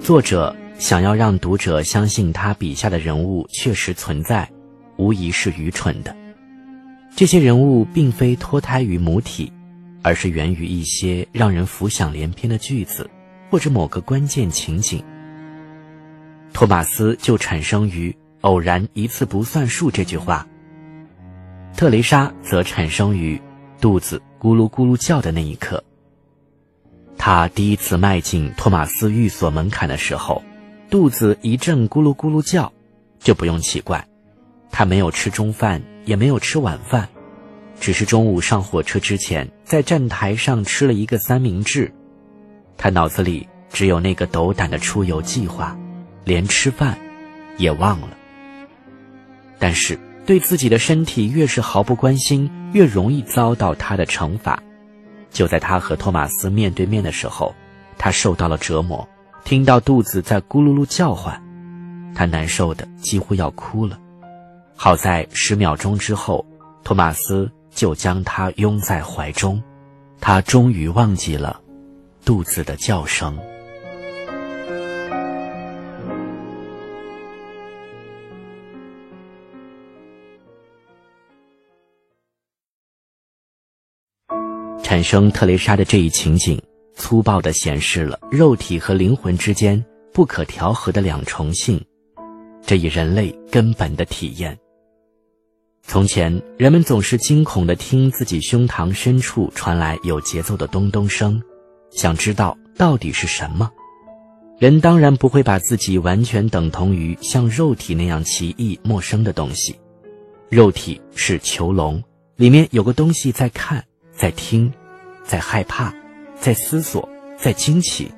作者想要让读者相信他笔下的人物确实存在，无疑是愚蠢的。这些人物并非脱胎于母体，而是源于一些让人浮想联翩的句子，或者某个关键情景。托马斯就产生于“偶然一次不算数”这句话。特蕾莎则产生于肚子咕噜咕噜叫的那一刻。他第一次迈进托马斯寓所门槛的时候，肚子一阵咕噜咕噜叫，就不用奇怪。他没有吃中饭，也没有吃晚饭，只是中午上火车之前在站台上吃了一个三明治。他脑子里只有那个斗胆的出游计划，连吃饭也忘了。但是。对自己的身体越是毫不关心，越容易遭到他的惩罚。就在他和托马斯面对面的时候，他受到了折磨，听到肚子在咕噜噜叫唤，他难受的几乎要哭了。好在十秒钟之后，托马斯就将他拥在怀中，他终于忘记了肚子的叫声。产生特蕾莎的这一情景，粗暴地显示了肉体和灵魂之间不可调和的两重性，这一人类根本的体验。从前，人们总是惊恐地听自己胸膛深处传来有节奏的咚咚声，想知道到底是什么。人当然不会把自己完全等同于像肉体那样奇异陌生的东西。肉体是囚笼，里面有个东西在看，在听。在害怕，在思索，在惊奇，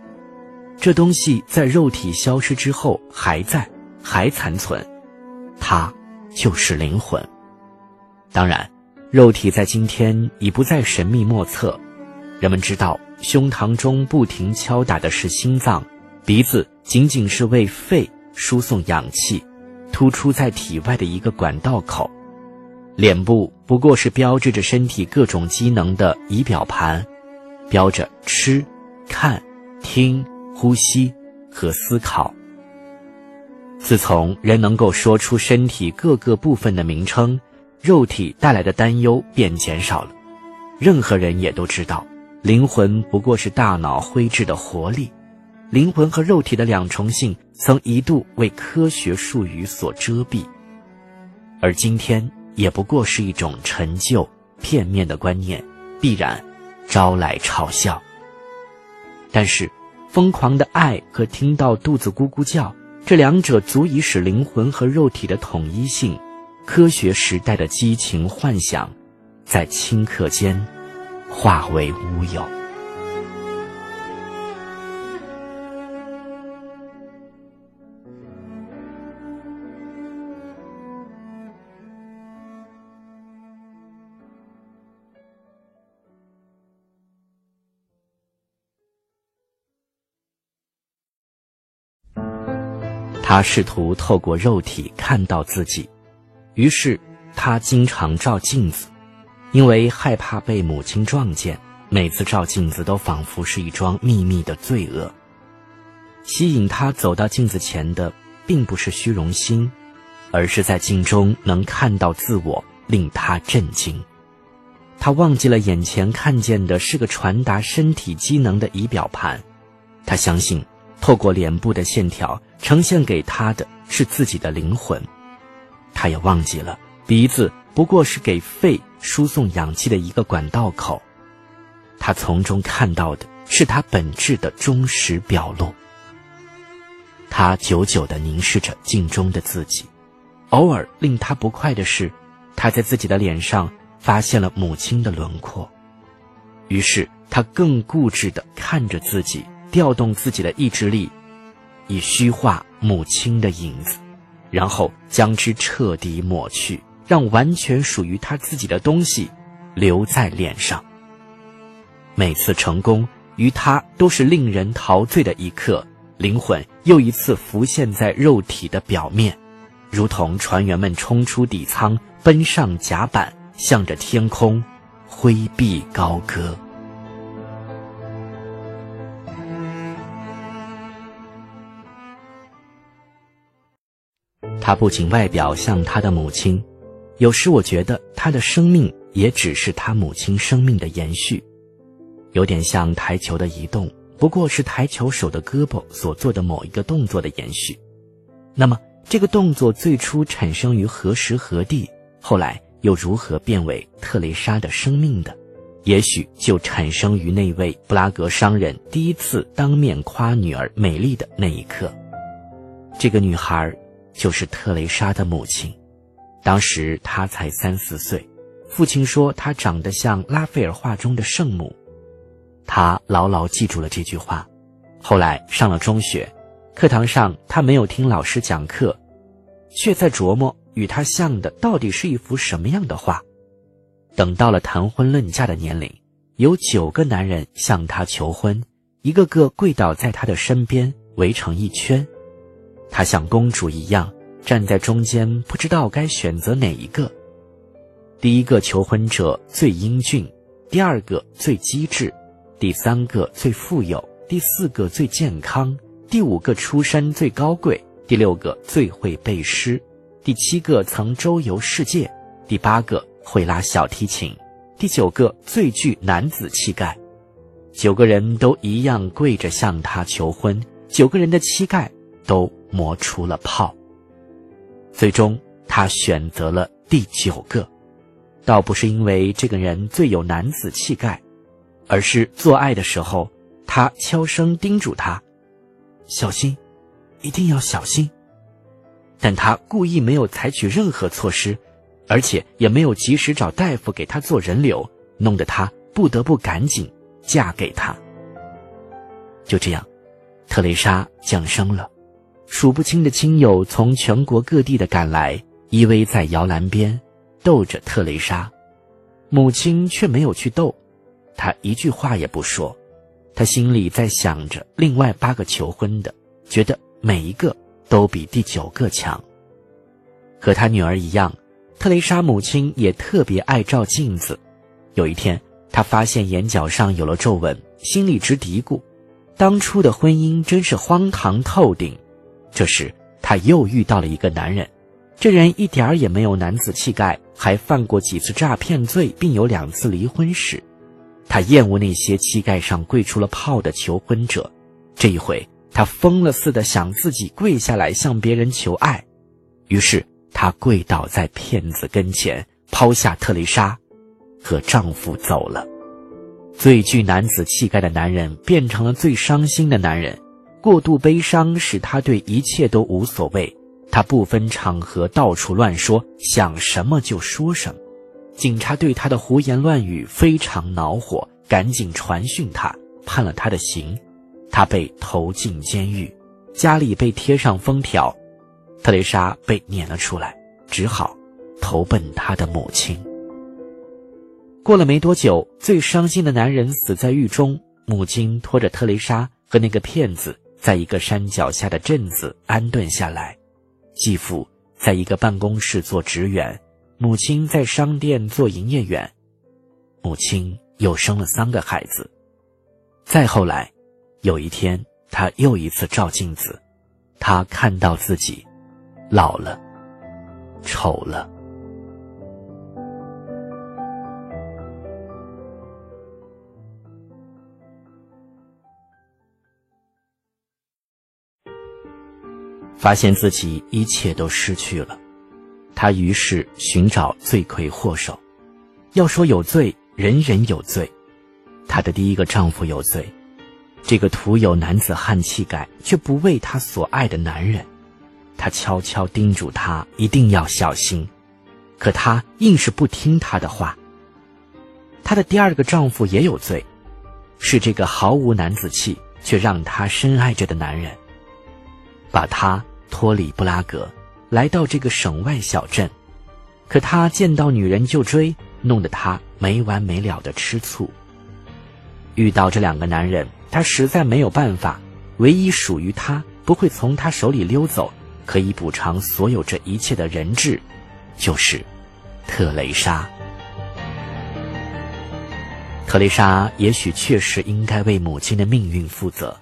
这东西在肉体消失之后还在，还残存，它就是灵魂。当然，肉体在今天已不再神秘莫测，人们知道胸膛中不停敲打的是心脏，鼻子仅仅是为肺输送氧气，突出在体外的一个管道口。脸部不过是标志着身体各种机能的仪表盘，标着吃、看、听、呼吸和思考。自从人能够说出身体各个部分的名称，肉体带来的担忧便减少了。任何人也都知道，灵魂不过是大脑灰质的活力。灵魂和肉体的两重性曾一度为科学术语所遮蔽，而今天。也不过是一种陈旧、片面的观念，必然招来嘲笑。但是，疯狂的爱和听到肚子咕咕叫，这两者足以使灵魂和肉体的统一性，科学时代的激情幻想，在顷刻间化为乌有。他试图透过肉体看到自己，于是他经常照镜子，因为害怕被母亲撞见。每次照镜子都仿佛是一桩秘密的罪恶。吸引他走到镜子前的，并不是虚荣心，而是在镜中能看到自我，令他震惊。他忘记了眼前看见的是个传达身体机能的仪表盘，他相信。透过脸部的线条呈现给他的是自己的灵魂，他也忘记了鼻子不过是给肺输送氧气的一个管道口，他从中看到的是他本质的忠实表露。他久久地凝视着镜中的自己，偶尔令他不快的是，他在自己的脸上发现了母亲的轮廓，于是他更固执地看着自己。调动自己的意志力，以虚化母亲的影子，然后将之彻底抹去，让完全属于他自己的东西留在脸上。每次成功，于他都是令人陶醉的一刻。灵魂又一次浮现在肉体的表面，如同船员们冲出底舱，奔上甲板，向着天空挥臂高歌。他不仅外表像他的母亲，有时我觉得他的生命也只是他母亲生命的延续，有点像台球的移动，不过是台球手的胳膊所做的某一个动作的延续。那么，这个动作最初产生于何时何地？后来又如何变为特蕾莎的生命的？也许就产生于那位布拉格商人第一次当面夸女儿美丽的那一刻。这个女孩就是特蕾莎的母亲，当时她才三四岁，父亲说她长得像拉斐尔画中的圣母，她牢牢记住了这句话。后来上了中学，课堂上她没有听老师讲课，却在琢磨与她像的到底是一幅什么样的画。等到了谈婚论嫁的年龄，有九个男人向她求婚，一个个跪倒在她的身边，围成一圈。她像公主一样站在中间，不知道该选择哪一个。第一个求婚者最英俊，第二个最机智，第三个最富有，第四个最健康，第五个出身最高贵，第六个最会背诗，第七个曾周游世界，第八个。会拉小提琴，第九个最具男子气概，九个人都一样跪着向他求婚，九个人的膝盖都磨出了泡。最终，他选择了第九个，倒不是因为这个人最有男子气概，而是做爱的时候，他悄声叮嘱他：“小心，一定要小心。”但他故意没有采取任何措施。而且也没有及时找大夫给他做人流，弄得他不得不赶紧嫁给他。就这样，特蕾莎降生了，数不清的亲友从全国各地的赶来，依偎在摇篮边，逗着特蕾莎。母亲却没有去逗，她一句话也不说，她心里在想着另外八个求婚的，觉得每一个都比第九个强。和她女儿一样。特蕾莎母亲也特别爱照镜子。有一天，她发现眼角上有了皱纹，心里直嘀咕：“当初的婚姻真是荒唐透顶。”这时，她又遇到了一个男人，这人一点儿也没有男子气概，还犯过几次诈骗罪，并有两次离婚史。她厌恶那些膝盖上跪出了泡的求婚者，这一回，她疯了似的想自己跪下来向别人求爱，于是。她跪倒在骗子跟前，抛下特蕾莎，和丈夫走了。最具男子气概的男人变成了最伤心的男人，过度悲伤使他对一切都无所谓。他不分场合到处乱说，想什么就说什么。警察对他的胡言乱语非常恼火，赶紧传讯他，判了他的刑。他被投进监狱，家里被贴上封条。特蕾莎被撵了出来，只好投奔他的母亲。过了没多久，最伤心的男人死在狱中，母亲拖着特蕾莎和那个骗子，在一个山脚下的镇子安顿下来。继父在一个办公室做职员，母亲在商店做营业员。母亲又生了三个孩子。再后来，有一天，他又一次照镜子，他看到自己。老了，丑了。发现自己一切都失去了，他于是寻找罪魁祸首。要说有罪，人人有罪。她的第一个丈夫有罪，这个徒有男子汉气概却不为她所爱的男人。他悄悄叮嘱她一定要小心，可她硬是不听他的话。她的第二个丈夫也有罪，是这个毫无男子气却让她深爱着的男人，把她脱离布拉格，来到这个省外小镇。可他见到女人就追，弄得他没完没了的吃醋。遇到这两个男人，他实在没有办法，唯一属于他不会从他手里溜走。可以补偿所有这一切的人质，就是特蕾莎。特蕾莎也许确实应该为母亲的命运负责。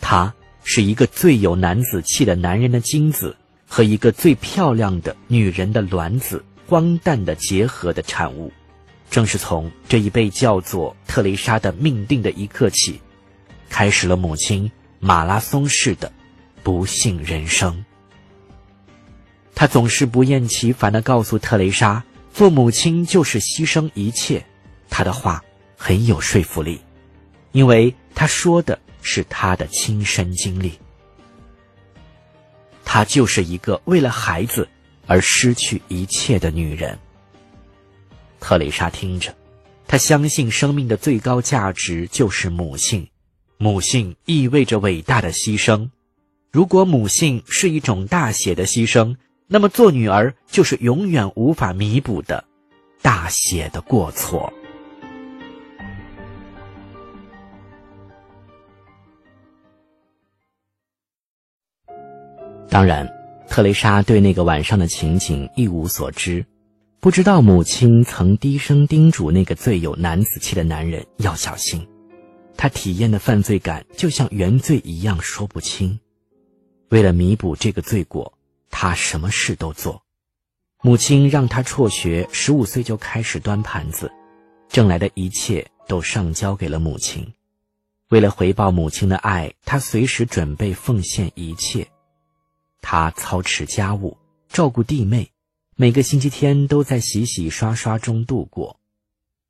她是一个最有男子气的男人的精子，和一个最漂亮的女人的卵子荒诞的结合的产物。正是从这一被叫做特蕾莎的命定的一刻起，开始了母亲马拉松式的不幸人生。他总是不厌其烦地告诉特蕾莎，做母亲就是牺牲一切。他的话很有说服力，因为他说的是他的亲身经历。她就是一个为了孩子而失去一切的女人。特蕾莎听着，她相信生命的最高价值就是母性，母性意味着伟大的牺牲。如果母性是一种大写的牺牲，那么做女儿就是永远无法弥补的大写的过错。当然，特蕾莎对那个晚上的情景一无所知，不知道母亲曾低声叮嘱那个最有男子气的男人要小心。他体验的犯罪感就像原罪一样说不清。为了弥补这个罪过，他什么事都做。母亲让他辍学，十五岁就开始端盘子，挣来的一切都上交给了母亲。为了回报母亲的爱，他随时准备奉献一切。他操持家务，照顾弟妹，每个星期天都在洗洗刷刷中度过。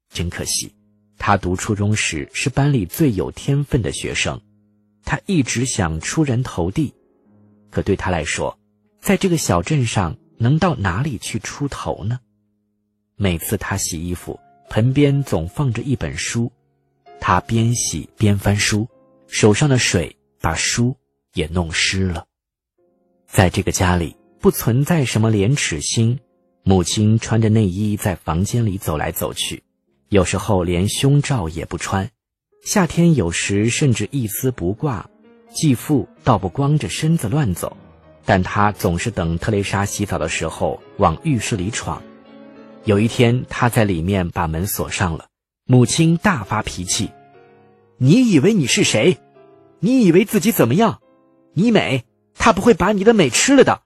真可惜，他读初中时是班里最有天分的学生，他一直想出人头地，可对他来说，在这个小镇上能到哪里去出头呢？每次他洗衣服，盆边总放着一本书，他边洗边翻书，手上的水把书也弄湿了。在这个家里不存在什么廉耻心，母亲穿着内衣在房间里走来走去，有时候连胸罩也不穿，夏天有时甚至一丝不挂。继父倒不光着身子乱走，但他总是等特蕾莎洗澡的时候往浴室里闯。有一天，他在里面把门锁上了，母亲大发脾气：“你以为你是谁？你以为自己怎么样？你美？”他不会把你的美吃了的。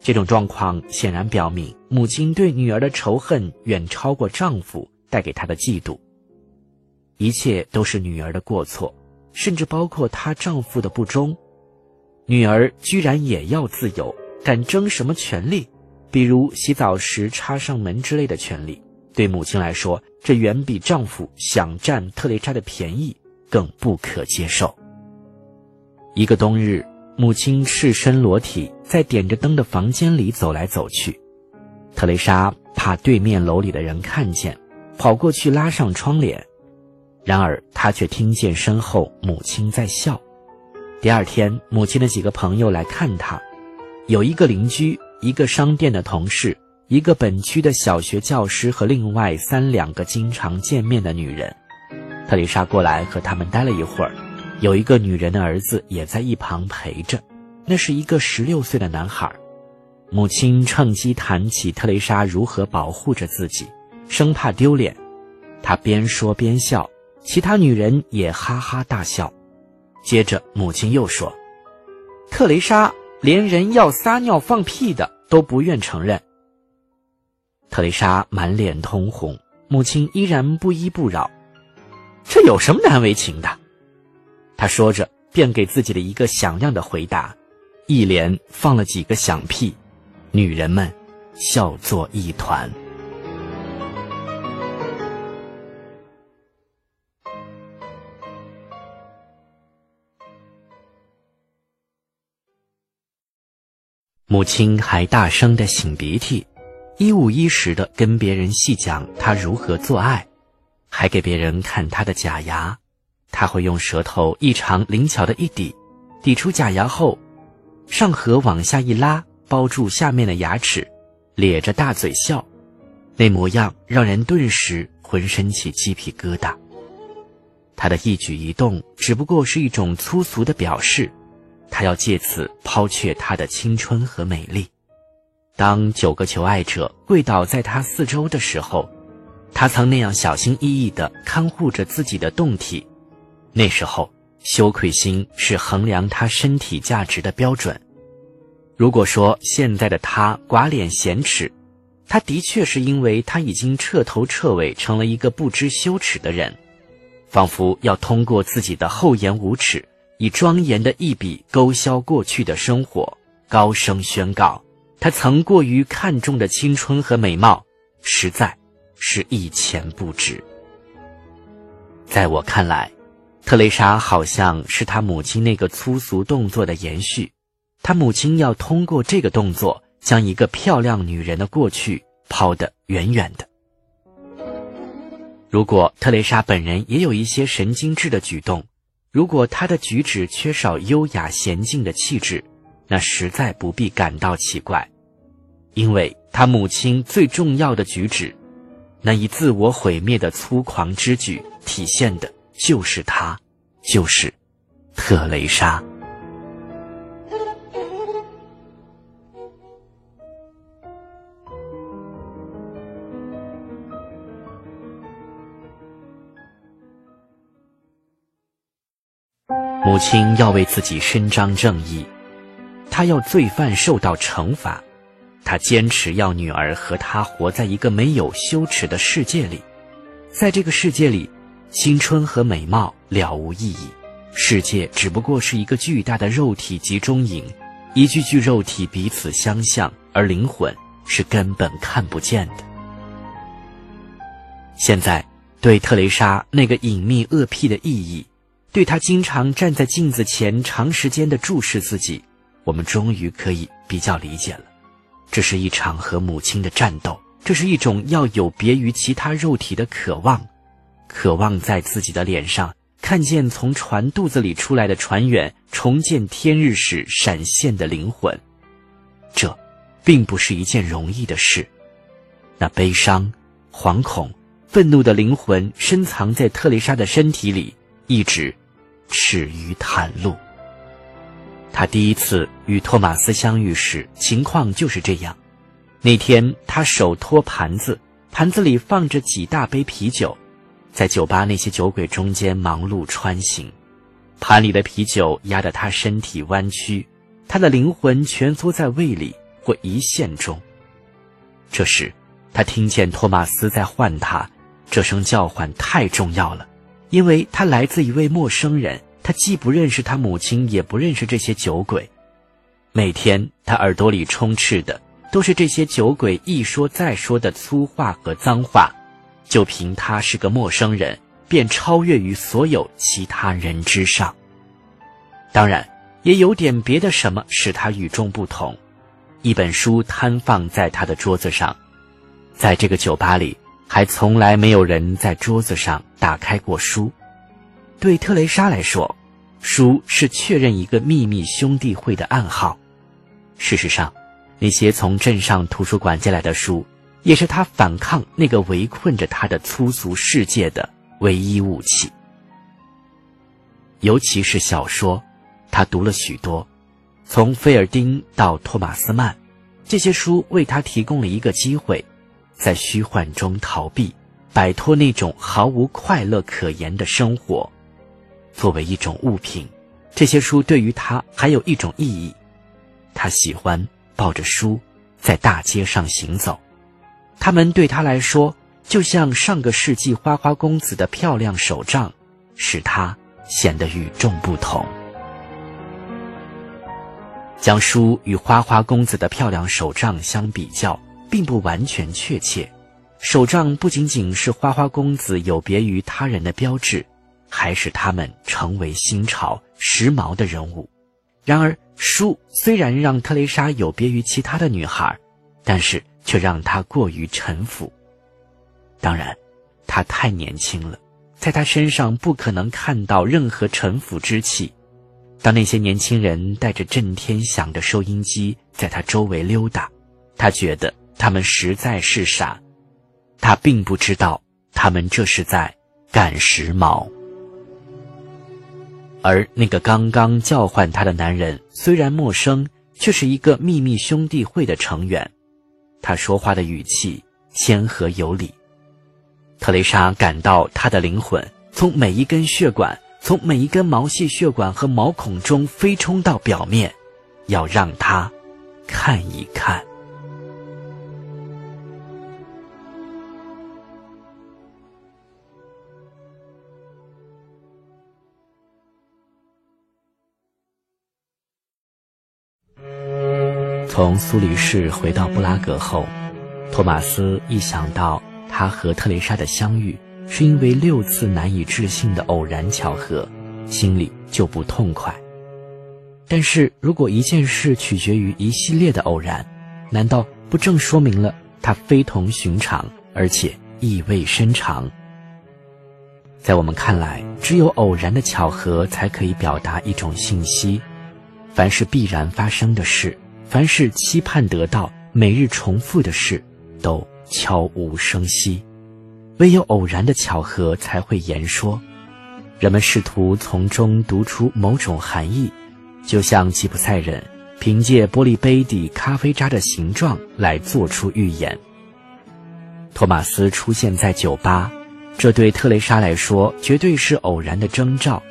这种状况显然表明，母亲对女儿的仇恨远超过丈夫带给她的嫉妒。一切都是女儿的过错，甚至包括她丈夫的不忠。女儿居然也要自由，敢争什么权利？比如洗澡时插上门之类的权利。对母亲来说，这远比丈夫想占特蕾莎的便宜更不可接受。一个冬日。母亲赤身裸体在点着灯的房间里走来走去，特蕾莎怕对面楼里的人看见，跑过去拉上窗帘。然而她却听见身后母亲在笑。第二天，母亲的几个朋友来看她，有一个邻居，一个商店的同事，一个本区的小学教师和另外三两个经常见面的女人。特蕾莎过来和他们待了一会儿。有一个女人的儿子也在一旁陪着，那是一个十六岁的男孩。母亲趁机谈起特蕾莎如何保护着自己，生怕丢脸。她边说边笑，其他女人也哈哈大笑。接着，母亲又说：“特蕾莎连人要撒尿放屁的都不愿承认。”特蕾莎满脸通红，母亲依然不依不饶：“这有什么难为情的？”他说着，便给自己的一个响亮的回答，一连放了几个响屁，女人们笑作一团。母亲还大声的擤鼻涕，一五一十的跟别人细讲她如何做爱，还给别人看她的假牙。他会用舌头异常灵巧的一抵，抵出假牙后，上颌往下一拉，包住下面的牙齿，咧着大嘴笑，那模样让人顿时浑身起鸡皮疙瘩。他的一举一动只不过是一种粗俗的表示，他要借此抛却他的青春和美丽。当九个求爱者跪倒在他四周的时候，他曾那样小心翼翼地看护着自己的胴体。那时候，羞愧心是衡量他身体价值的标准。如果说现在的他寡脸鲜耻，他的确是因为他已经彻头彻尾成了一个不知羞耻的人，仿佛要通过自己的厚颜无耻，以庄严的一笔勾销过去的生活，高声宣告他曾过于看重的青春和美貌，实在是一钱不值。在我看来，特蕾莎好像是他母亲那个粗俗动作的延续。他母亲要通过这个动作，将一个漂亮女人的过去抛得远远的。如果特蕾莎本人也有一些神经质的举动，如果她的举止缺少优雅娴静的气质，那实在不必感到奇怪，因为她母亲最重要的举止，那以自我毁灭的粗狂之举，体现的就是她，就是特蕾莎。母亲要为自己伸张正义，她要罪犯受到惩罚，她坚持要女儿和她活在一个没有羞耻的世界里，在这个世界里，青春和美貌了无意义，世界只不过是一个巨大的肉体集中营，一具具肉体彼此相像，而灵魂是根本看不见的。现在，对特蕾莎那个隐秘恶癖的意义。对她经常站在镜子前长时间的注视自己，我们终于可以比较理解了。这是一场和母亲的战斗，这是一种要有别于其他肉体的渴望，渴望在自己的脸上看见从船肚子里出来的船员重见天日时闪现的灵魂。这，并不是一件容易的事。那悲伤、惶恐、愤怒的灵魂深藏在特蕾莎的身体里，一直。耻于袒露。他第一次与托马斯相遇时，情况就是这样。那天，他手托盘子，盘子里放着几大杯啤酒，在酒吧那些酒鬼中间忙碌穿行。盘里的啤酒压得他身体弯曲，他的灵魂蜷缩在胃里或胰腺中。这时，他听见托马斯在唤他，这声叫唤太重要了。因为他来自一位陌生人，他既不认识他母亲，也不认识这些酒鬼。每天他耳朵里充斥的都是这些酒鬼一说再说的粗话和脏话，就凭他是个陌生人，便超越于所有其他人之上。当然，也有点别的什么使他与众不同。一本书摊放在他的桌子上，在这个酒吧里。还从来没有人在桌子上打开过书。对特蕾莎来说，书是确认一个秘密兄弟会的暗号。事实上，那些从镇上图书馆借来的书，也是他反抗那个围困着他的粗俗世界的唯一武器。尤其是小说，他读了许多，从菲尔丁到托马斯曼，这些书为他提供了一个机会。在虚幻中逃避，摆脱那种毫无快乐可言的生活。作为一种物品，这些书对于他还有一种意义。他喜欢抱着书在大街上行走，他们对他来说就像上个世纪花花公子的漂亮手杖，使他显得与众不同。将书与花花公子的漂亮手杖相比较。并不完全确切，手杖不仅仅是花花公子有别于他人的标志，还使他们成为新潮时髦的人物。然而，书虽然让特蕾莎有别于其他的女孩，但是却让他过于臣服。当然，他太年轻了，在他身上不可能看到任何臣服之气。当那些年轻人带着震天响的收音机在他周围溜达，他觉得。他们实在是傻，他并不知道他们这是在赶时髦。而那个刚刚叫唤他的男人虽然陌生，却是一个秘密兄弟会的成员。他说话的语气谦和有礼。特蕾莎感到他的灵魂从每一根血管、从每一根毛细血管和毛孔中飞冲到表面，要让他看一看。从苏黎世回到布拉格后，托马斯一想到他和特蕾莎的相遇是因为六次难以置信的偶然巧合，心里就不痛快。但是如果一件事取决于一系列的偶然，难道不正说明了它非同寻常，而且意味深长？在我们看来，只有偶然的巧合才可以表达一种信息。凡是必然发生的事。凡是期盼得到、每日重复的事，都悄无声息；唯有偶然的巧合才会言说。人们试图从中读出某种含义，就像吉普赛人凭借玻璃杯底咖啡渣的形状来做出预言。托马斯出现在酒吧，这对特蕾莎来说绝对是偶然的征兆。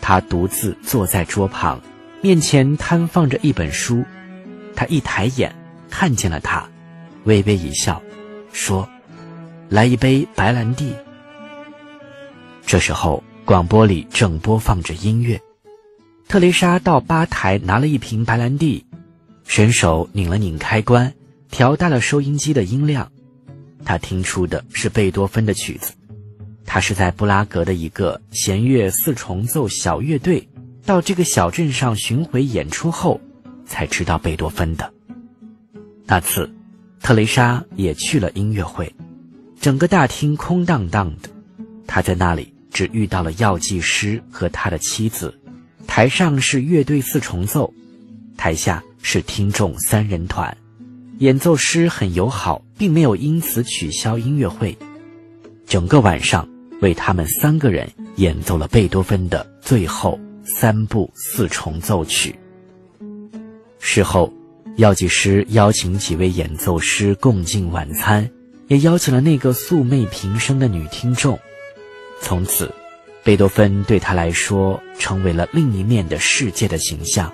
他独自坐在桌旁，面前摊放着一本书。他一抬眼，看见了他，微微一笑，说：“来一杯白兰地。”这时候，广播里正播放着音乐。特蕾莎到吧台拿了一瓶白兰地，伸手拧了拧开关，调大了收音机的音量。他听出的是贝多芬的曲子。他是在布拉格的一个弦乐四重奏小乐队到这个小镇上巡回演出后。才知道贝多芬的那次，特蕾莎也去了音乐会，整个大厅空荡荡的。他在那里只遇到了药剂师和他的妻子，台上是乐队四重奏，台下是听众三人团。演奏师很友好，并没有因此取消音乐会，整个晚上为他们三个人演奏了贝多芬的最后三部四重奏曲。事后，药剂师邀请几位演奏师共进晚餐，也邀请了那个素昧平生的女听众。从此，贝多芬对他来说成为了另一面的世界的形象，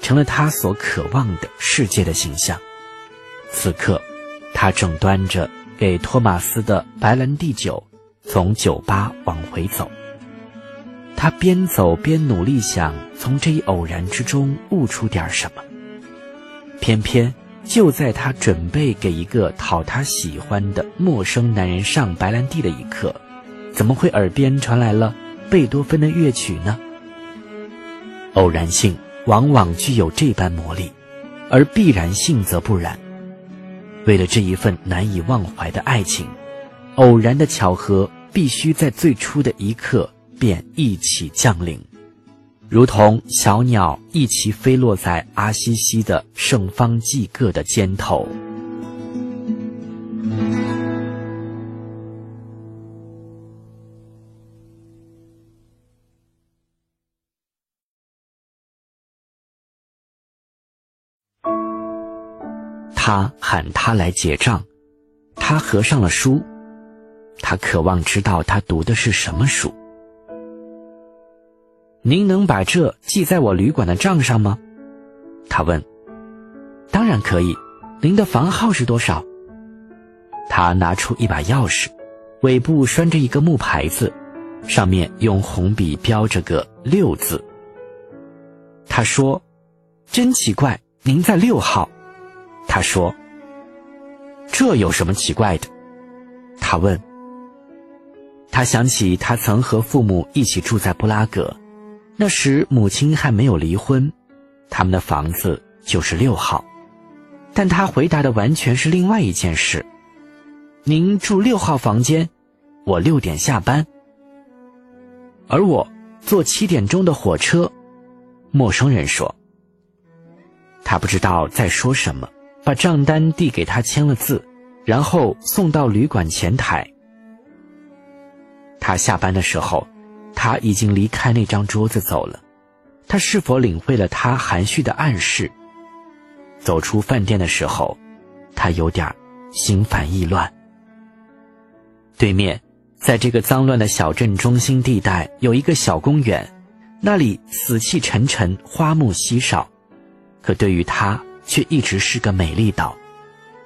成了他所渴望的世界的形象。此刻，他正端着给托马斯的白兰地酒，从酒吧往回走。他边走边努力想从这一偶然之中悟出点什么。偏偏就在他准备给一个讨他喜欢的陌生男人上白兰地的一刻，怎么会耳边传来了贝多芬的乐曲呢？偶然性往往具有这般魔力，而必然性则不然。为了这一份难以忘怀的爱情，偶然的巧合必须在最初的一刻便一起降临。如同小鸟一齐飞落在阿西西的圣方济各的肩头。他喊他来结账，他合上了书，他渴望知道他读的是什么书。您能把这记在我旅馆的账上吗？他问。当然可以。您的房号是多少？他拿出一把钥匙，尾部拴着一个木牌子，上面用红笔标着个六字。他说：“真奇怪，您在六号。”他说：“这有什么奇怪的？”他问。他想起他曾和父母一起住在布拉格。那时母亲还没有离婚，他们的房子就是六号，但他回答的完全是另外一件事。您住六号房间，我六点下班，而我坐七点钟的火车。陌生人说，他不知道在说什么，把账单递给他签了字，然后送到旅馆前台。他下班的时候。他已经离开那张桌子走了，他是否领会了他含蓄的暗示？走出饭店的时候，他有点心烦意乱。对面，在这个脏乱的小镇中心地带，有一个小公园，那里死气沉沉，花木稀少，可对于他却一直是个美丽岛，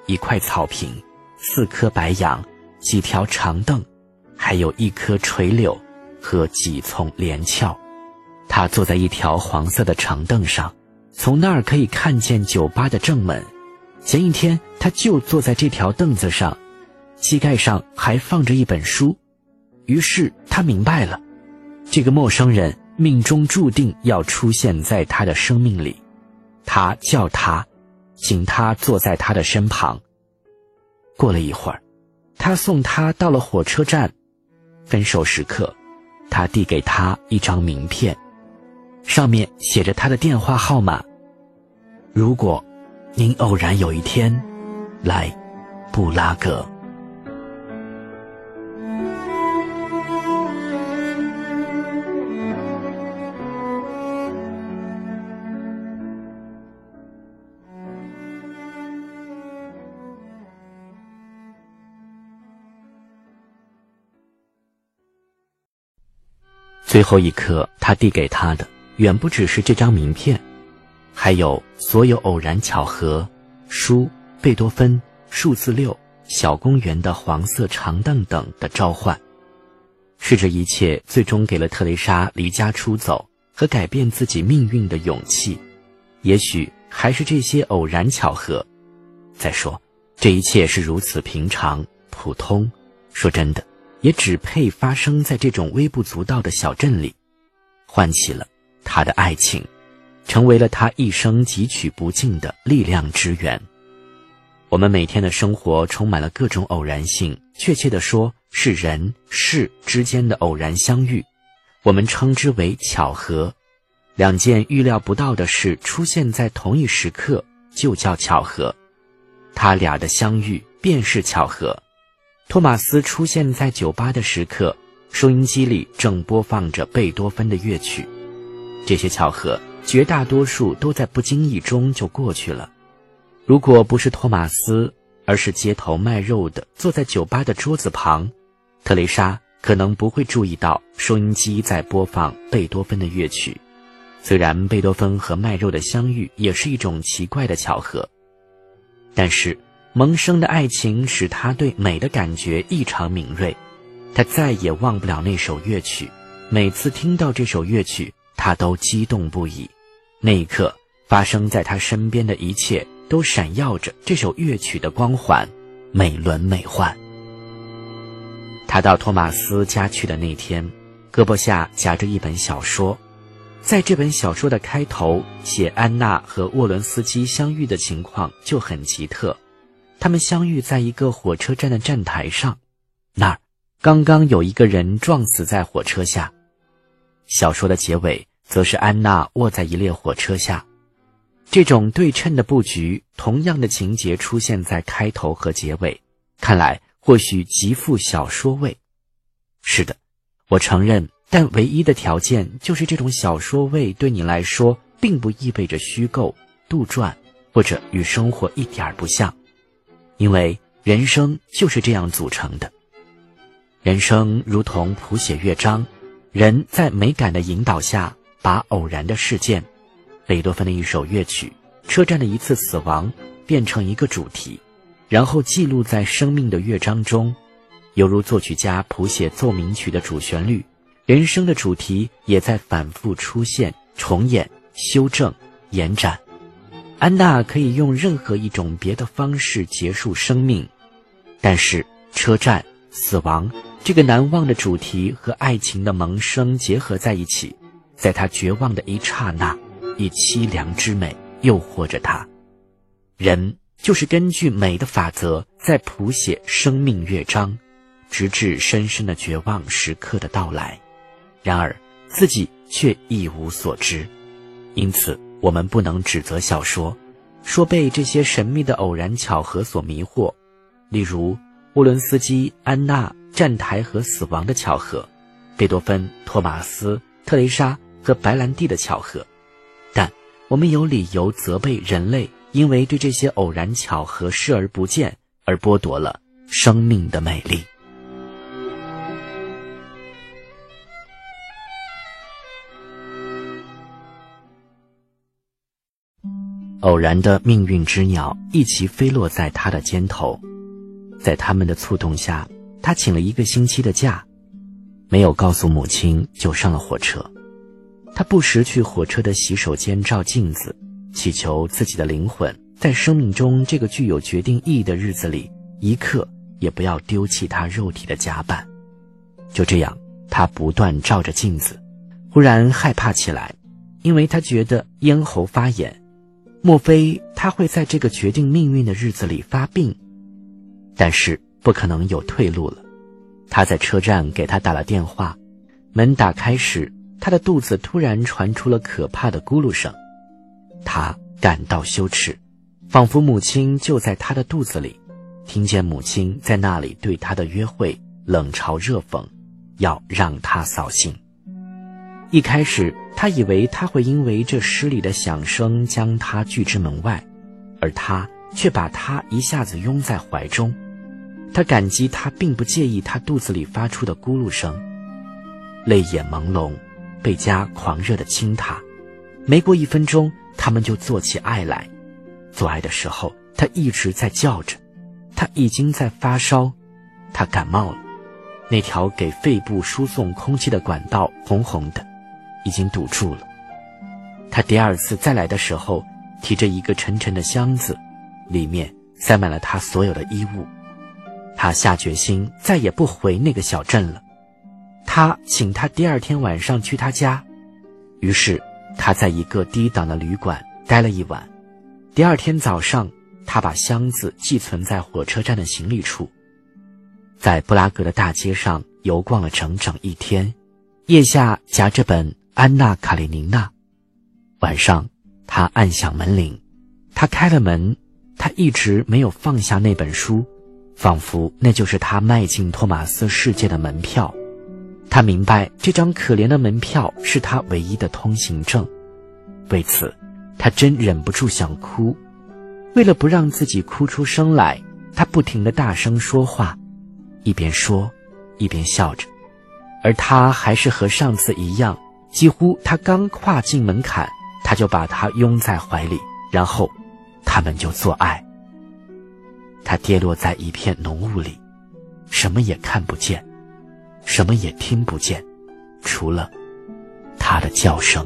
一块草坪，四棵白杨，几条长凳，还有一棵垂柳和几丛连翘。他坐在一条黄色的长凳上，从那儿可以看见酒吧的正门。前一天，他就坐在这条凳子上，膝盖上还放着一本书。于是他明白了，这个陌生人命中注定要出现在他的生命里。他叫他。请他坐在他的身旁。过了一会儿，他送他到了火车站。分手时刻，他递给他一张名片，上面写着他的电话号码。如果您偶然有一天来布拉格。最后一刻，他递给他的远不只是这张名片，还有所有偶然巧合、书、贝多芬、数字六、小公园的黄色长凳等的召唤。是这一切最终给了特蕾莎离家出走和改变自己命运的勇气。也许还是这些偶然巧合。再说，这一切是如此平常、普通。说真的。也只配发生在这种微不足道的小镇里，唤起了他的爱情，成为了他一生汲取不尽的力量之源。我们每天的生活充满了各种偶然性，确切的说，是人事之间的偶然相遇，我们称之为巧合。两件预料不到的事出现在同一时刻，就叫巧合。他俩的相遇便是巧合。托马斯出现在酒吧的时刻，收音机里正播放着贝多芬的乐曲。这些巧合，绝大多数都在不经意中就过去了。如果不是托马斯，而是街头卖肉的坐在酒吧的桌子旁，特蕾莎可能不会注意到收音机在播放贝多芬的乐曲。虽然贝多芬和卖肉的相遇也是一种奇怪的巧合，但是。萌生的爱情使他对美的感觉异常敏锐，他再也忘不了那首乐曲。每次听到这首乐曲，他都激动不已。那一刻，发生在他身边的一切都闪耀着这首乐曲的光环，美轮美奂。他到托马斯家去的那天，胳膊下夹着一本小说，在这本小说的开头写安娜和沃伦斯基相遇的情况就很奇特。他们相遇在一个火车站的站台上，那儿刚刚有一个人撞死在火车下。小说的结尾则是安娜卧在一列火车下。这种对称的布局，同样的情节出现在开头和结尾，看来或许极富小说味。是的，我承认，但唯一的条件就是这种小说味对你来说，并不意味着虚构、杜撰或者与生活一点儿不像。因为人生就是这样组成的，人生如同谱写乐章，人在美感的引导下，把偶然的事件，贝多芬的一首乐曲，车站的一次死亡，变成一个主题，然后记录在生命的乐章中，犹如作曲家谱写奏鸣曲的主旋律，人生的主题也在反复出现、重演、修正、延展。安娜可以用任何一种别的方式结束生命，但是车站死亡这个难忘的主题和爱情的萌生结合在一起，在她绝望的一刹那，以凄凉之美诱惑着她。人就是根据美的法则在谱写生命乐章，直至深深的绝望时刻的到来。然而自己却一无所知，因此。我们不能指责小说，说被这些神秘的偶然巧合所迷惑，例如乌伦斯基、安娜、站台和死亡的巧合，贝多芬、托马斯、特蕾莎和白兰地的巧合。但我们有理由责备人类，因为对这些偶然巧合视而不见，而剥夺了生命的美丽。偶然的命运之鸟一齐飞落在他的肩头，在他们的触动下，他请了一个星期的假，没有告诉母亲就上了火车。他不时去火车的洗手间照镜子，祈求自己的灵魂在生命中这个具有决定意义的日子里，一刻也不要丢弃他肉体的夹板。就这样，他不断照着镜子，忽然害怕起来，因为他觉得咽喉发炎。莫非他会在这个决定命运的日子里发病？但是不可能有退路了。他在车站给他打了电话，门打开时，他的肚子突然传出了可怕的咕噜声。他感到羞耻，仿佛母亲就在他的肚子里，听见母亲在那里对他的约会冷嘲热讽，要让他扫兴。一开始，他以为他会因为这失礼的响声将他拒之门外，而他却把他一下子拥在怀中。他感激他并不介意他肚子里发出的咕噜声。泪眼朦胧，贝加狂热的亲他。没过一分钟，他们就做起爱来。做爱的时候，他一直在叫着。他已经在发烧，他感冒了。那条给肺部输送空气的管道红红的。已经堵住了。他第二次再来的时候，提着一个沉沉的箱子，里面塞满了他所有的衣物。他下决心再也不回那个小镇了。他请他第二天晚上去他家，于是他在一个低档的旅馆待了一晚。第二天早上，他把箱子寄存在火车站的行李处，在布拉格的大街上游逛了整整一天，腋下夹着本。安娜·卡列尼娜。晚上，他按响门铃，他开了门。他一直没有放下那本书，仿佛那就是他迈进托马斯世界的门票。他明白，这张可怜的门票是他唯一的通行证。为此，他真忍不住想哭。为了不让自己哭出声来，他不停的大声说话，一边说，一边笑着。而他还是和上次一样。几乎他刚跨进门槛，他就把她拥在怀里，然后，他们就做爱。他跌落在一片浓雾里，什么也看不见，什么也听不见，除了他的叫声。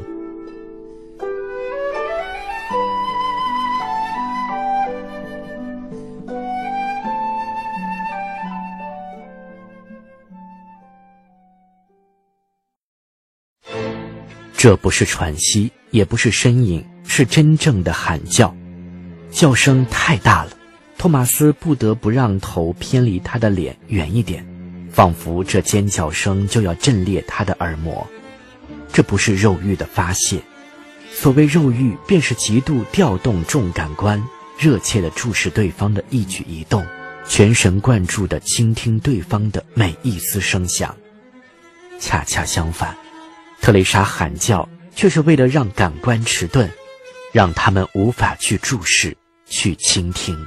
这不是喘息，也不是呻吟，是真正的喊叫。叫声太大了，托马斯不得不让头偏离他的脸远一点，仿佛这尖叫声就要震裂他的耳膜。这不是肉欲的发泄，所谓肉欲，便是极度调动众感官，热切地注视对方的一举一动，全神贯注地倾听对方的每一丝声响。恰恰相反。特蕾莎喊叫，却是为了让感官迟钝，让他们无法去注视、去倾听。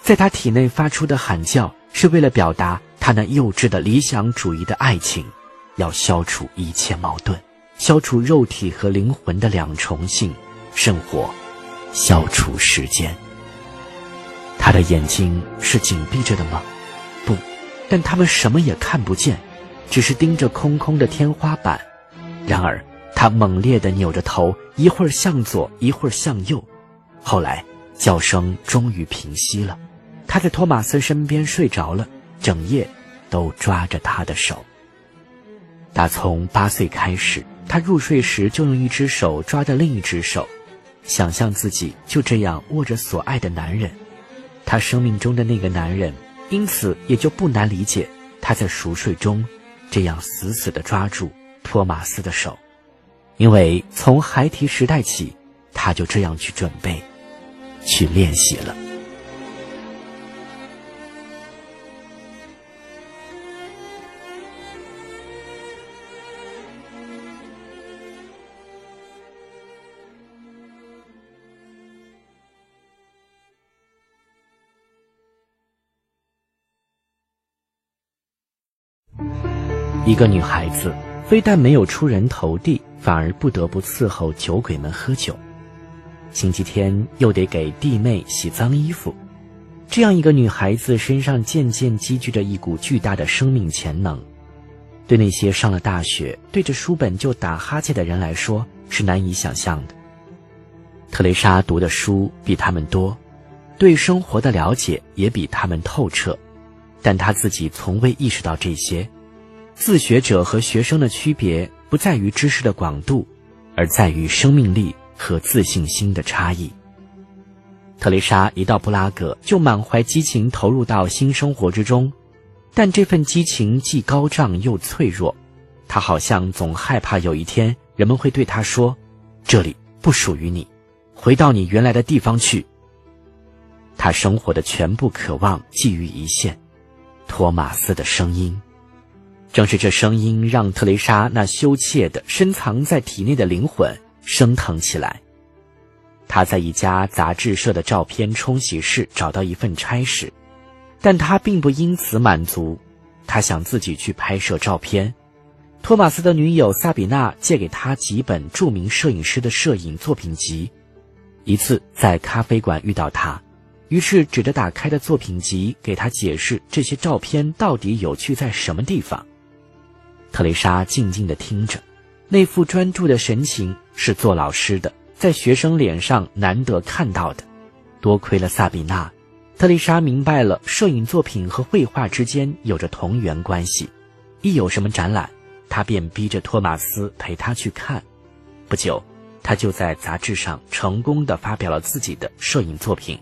在她体内发出的喊叫，是为了表达她那幼稚的理想主义的爱情，要消除一切矛盾，消除肉体和灵魂的两重性，圣火，消除时间。他的眼睛是紧闭着的吗？不，但他们什么也看不见，只是盯着空空的天花板。然而，他猛烈地扭着头，一会儿向左，一会儿向右。后来，叫声终于平息了。他在托马斯身边睡着了，整夜都抓着他的手。打从八岁开始，他入睡时就用一只手抓着另一只手，想象自己就这样握着所爱的男人，他生命中的那个男人。因此，也就不难理解他在熟睡中这样死死地抓住。托马斯的手，因为从孩提时代起，他就这样去准备，去练习了。一个女孩子。非但没有出人头地，反而不得不伺候酒鬼们喝酒。星期天又得给弟妹洗脏衣服。这样一个女孩子身上渐渐积聚着一股巨大的生命潜能，对那些上了大学对着书本就打哈欠的人来说是难以想象的。特蕾莎读的书比他们多，对生活的了解也比他们透彻，但她自己从未意识到这些。自学者和学生的区别不在于知识的广度，而在于生命力和自信心的差异。特蕾莎一到布拉格就满怀激情投入到新生活之中，但这份激情既高涨又脆弱，她好像总害怕有一天人们会对她说：“这里不属于你，回到你原来的地方去。”她生活的全部渴望寄于一线，托马斯的声音。正是这声音，让特蕾莎那羞怯的、深藏在体内的灵魂升腾起来。她在一家杂志社的照片冲洗室找到一份差事，但她并不因此满足。她想自己去拍摄照片。托马斯的女友萨比娜借给他几本著名摄影师的摄影作品集。一次在咖啡馆遇到他，于是指着打开的作品集给他解释这些照片到底有趣在什么地方。特蕾莎静静地听着，那副专注的神情是做老师的在学生脸上难得看到的。多亏了萨比娜，特蕾莎明白了摄影作品和绘画之间有着同源关系。一有什么展览，她便逼着托马斯陪她去看。不久，她就在杂志上成功地发表了自己的摄影作品。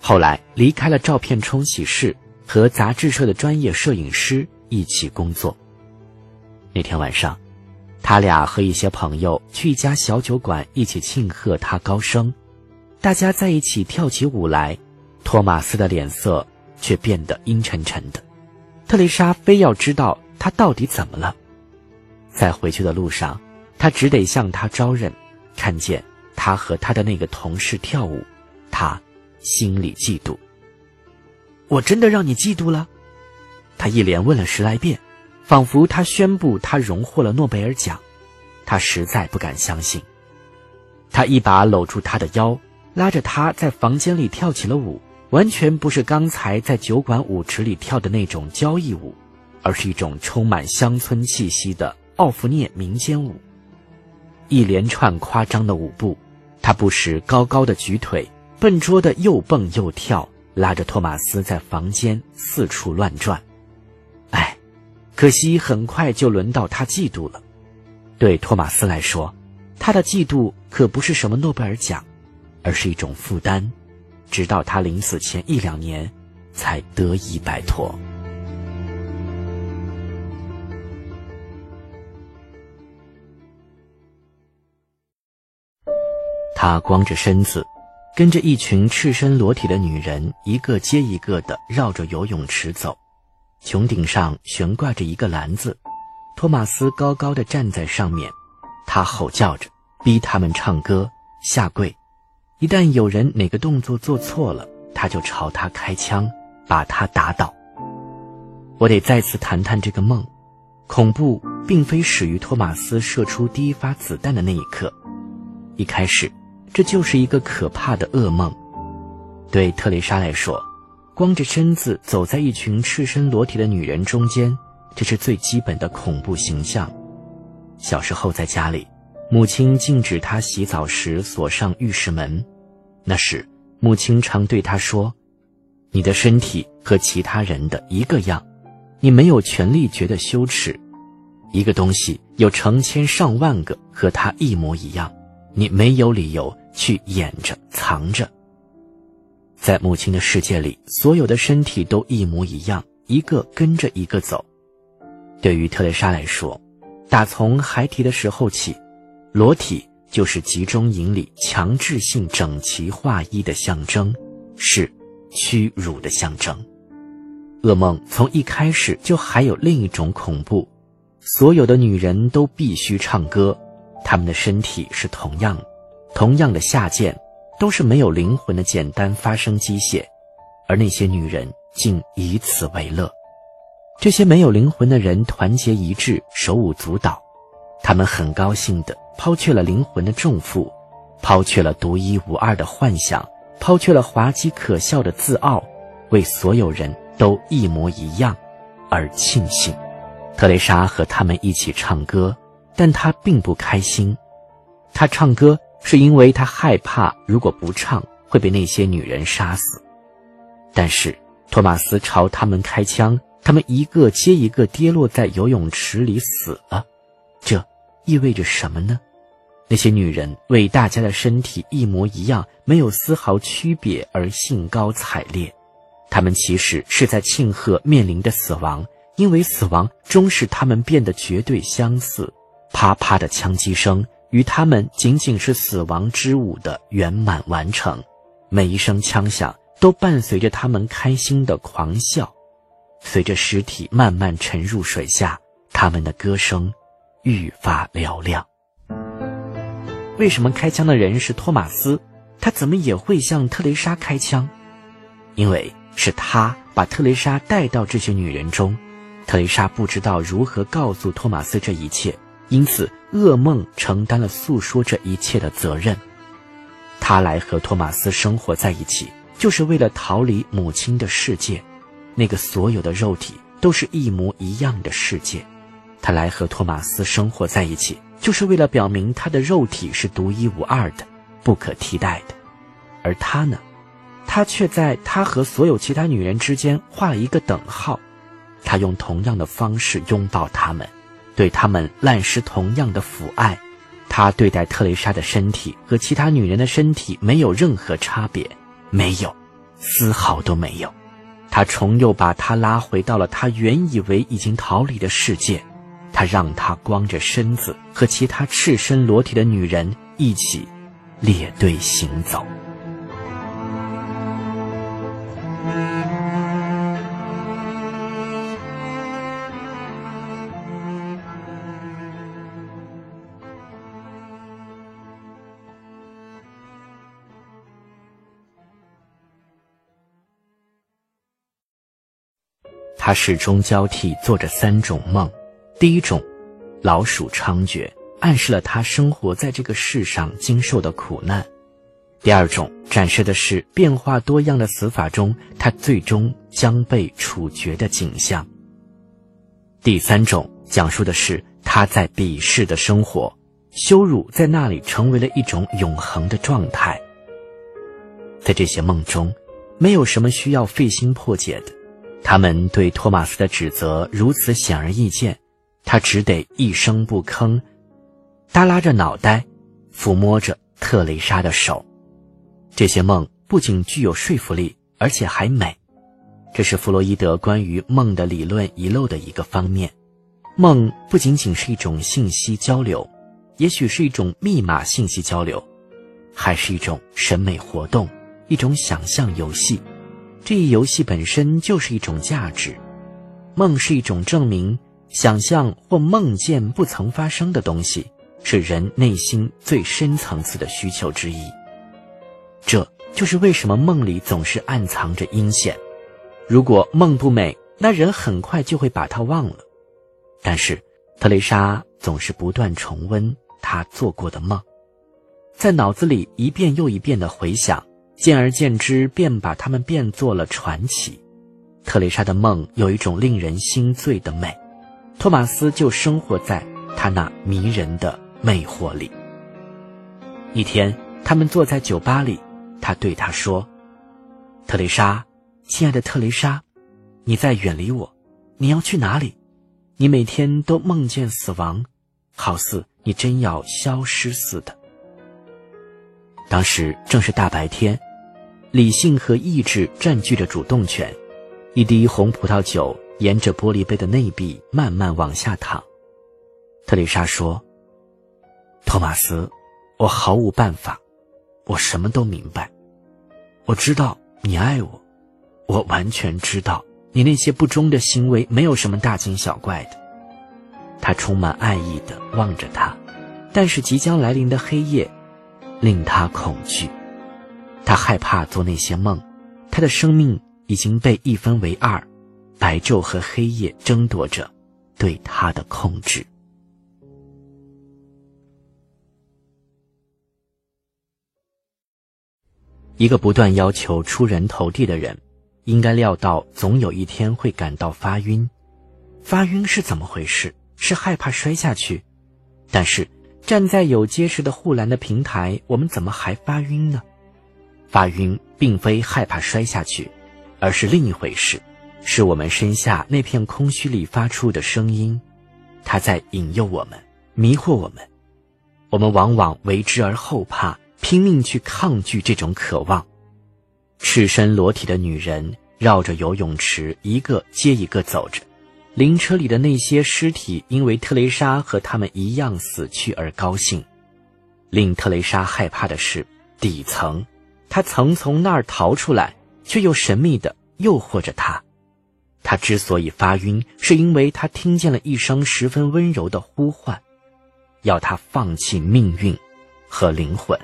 后来离开了照片冲洗室，和杂志社的专业摄影师一起工作。那天晚上，他俩和一些朋友去一家小酒馆一起庆贺他高升，大家在一起跳起舞来，托马斯的脸色却变得阴沉沉的。特蕾莎非要知道他到底怎么了。在回去的路上，他只得向他招认，看见他和他的那个同事跳舞，他心里嫉妒。我真的让你嫉妒了？他一连问了十来遍。仿佛他宣布他荣获了诺贝尔奖，他实在不敢相信。他一把搂住他的腰，拉着他在房间里跳起了舞，完全不是刚才在酒馆舞池里跳的那种交谊舞，而是一种充满乡村气息的奥弗涅民间舞。一连串夸张的舞步，他不时高高的举腿，笨拙的又蹦又跳，拉着托马斯在房间四处乱转。可惜，很快就轮到他嫉妒了。对托马斯来说，他的嫉妒可不是什么诺贝尔奖，而是一种负担，直到他临死前一两年，才得以摆脱。他光着身子，跟着一群赤身裸体的女人，一个接一个的绕着游泳池走。穹顶上悬挂着一个篮子，托马斯高高的站在上面，他吼叫着，逼他们唱歌、下跪。一旦有人哪个动作做错了，他就朝他开枪，把他打倒。我得再次谈谈这个梦，恐怖并非始于托马斯射出第一发子弹的那一刻，一开始，这就是一个可怕的噩梦。对特蕾莎来说。光着身子走在一群赤身裸体的女人中间，这是最基本的恐怖形象。小时候在家里，母亲禁止她洗澡时锁上浴室门。那时，母亲常对她说：“你的身体和其他人的一个样，你没有权利觉得羞耻。一个东西有成千上万个和它一模一样，你没有理由去掩着藏着。”在母亲的世界里，所有的身体都一模一样，一个跟着一个走。对于特蕾莎来说，打从孩提的时候起，裸体就是集中营里强制性整齐划一的象征，是屈辱的象征。噩梦从一开始就还有另一种恐怖：所有的女人都必须唱歌，她们的身体是同样，同样的下贱。都是没有灵魂的简单发声机械，而那些女人竟以此为乐。这些没有灵魂的人团结一致，手舞足蹈，他们很高兴地抛却了灵魂的重负，抛却了独一无二的幻想，抛却了滑稽可笑的自傲，为所有人都一模一样而庆幸。特蕾莎和他们一起唱歌，但她并不开心。她唱歌是因为他害怕，如果不唱会被那些女人杀死。但是托马斯朝他们开枪，他们一个接一个跌落在游泳池里死了。这意味着什么呢？那些女人为大家的身体一模一样，没有丝毫区别而兴高采烈。他们其实是在庆贺面临的死亡。因为死亡终使他们变得绝对相似，啪啪的枪击声与他们仅仅是死亡之舞的圆满完成，每一声枪响都伴随着他们开心的狂笑。随着尸体慢慢沉入水下，他们的歌声愈发嘹亮。为什么开枪的人是托马斯？他怎么也会向特蕾莎开枪？因为是他把特蕾莎带到这些女人中。特蕾莎不知道如何告诉托马斯这一切，因此噩梦承担了诉说这一切的责任。他来和托马斯生活在一起，就是为了逃离母亲的世界，那个所有的肉体都是一模一样的世界。他来和托马斯生活在一起，就是为了表明他的肉体是独一无二的、不可替代的。而他呢，他却在他和所有其他女人之间画了一个等号。他用同样的方式拥抱他们，对他们滥施同样的抚爱。他对待特蕾莎的身体和其他女人的身体没有任何差别，没有，丝毫都没有。他重又把她拉回到了他原以为已经逃离的世界。他让她光着身子和其他赤身裸体的女人一起列队行走。他始终交替做着三种梦：第一种，老鼠猖獗，暗示了他生活在这个世上经受的苦难；第二种，展示的是变化多样的死法中他最终将被处决的景象；第三种，讲述的是他在鄙视的生活，羞辱在那里成为了一种永恒的状态。在这些梦中，没有什么需要费心破解的。他们对托马斯的指责如此显而易见，他只得一声不吭，耷拉着脑袋，抚摸着特蕾莎的手。这些梦不仅具有说服力，而且还美。这是弗洛伊德关于梦的理论遗漏的一个方面。梦不仅仅是一种信息交流，也许是一种密码信息交流，还是一种审美活动，一种想象游戏。这一游戏本身就是一种价值，梦是一种证明，想象或梦见不曾发生的东西，是人内心最深层次的需求之一。这就是为什么梦里总是暗藏着阴险。如果梦不美，那人很快就会把它忘了。但是特蕾莎总是不断重温她做过的梦，在脑子里一遍又一遍的回想。渐而渐之，便把他们变作了传奇。特蕾莎的梦有一种令人心醉的美，托马斯就生活在他那迷人的魅惑里。一天，他们坐在酒吧里，他对她说：“特蕾莎，亲爱的特蕾莎，你在远离我，你要去哪里？你每天都梦见死亡，好似你真要消失似的。”当时正是大白天。理性和意志占据着主动权，一滴红葡萄酒沿着玻璃杯的内壁慢慢往下淌。特丽莎说：“托马斯，我毫无办法，我什么都明白。我知道你爱我，我完全知道你那些不忠的行为没有什么大惊小怪的。”他充满爱意的望着他，但是即将来临的黑夜令他恐惧。他害怕做那些梦，他的生命已经被一分为二，白昼和黑夜争夺着对他的控制。一个不断要求出人头地的人，应该料到总有一天会感到发晕。发晕是怎么回事？是害怕摔下去？但是站在有结实的护栏的平台，我们怎么还发晕呢？发晕并非害怕摔下去，而是另一回事，是我们身下那片空虚里发出的声音，它在引诱我们，迷惑我们。我们往往为之而后怕，拼命去抗拒这种渴望。赤身裸体的女人绕着游泳池一个接一个走着，灵车里的那些尸体因为特蕾莎和他们一样死去而高兴。令特蕾莎害怕的是底层，他曾从那儿逃出来，却又神秘地诱惑着他。他之所以发晕，是因为他听见了一声十分温柔的呼唤。要他放弃命运和灵魂，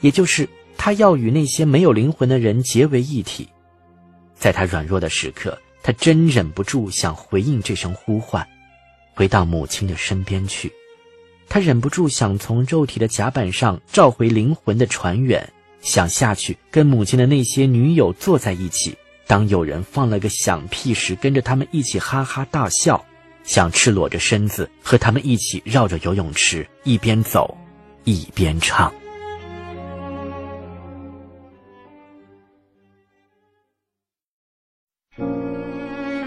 也就是他要与那些没有灵魂的人结为一体。在他软弱的时刻，他真忍不住想回应这声呼唤，回到母亲的身边去。他忍不住想从肉体的甲板上召回灵魂的船员，想下去跟母亲的那些女友坐在一起。当有人放了个响屁时，跟着他们一起哈哈大笑。想赤裸着身子和他们一起绕着游泳池，一边走，一边唱。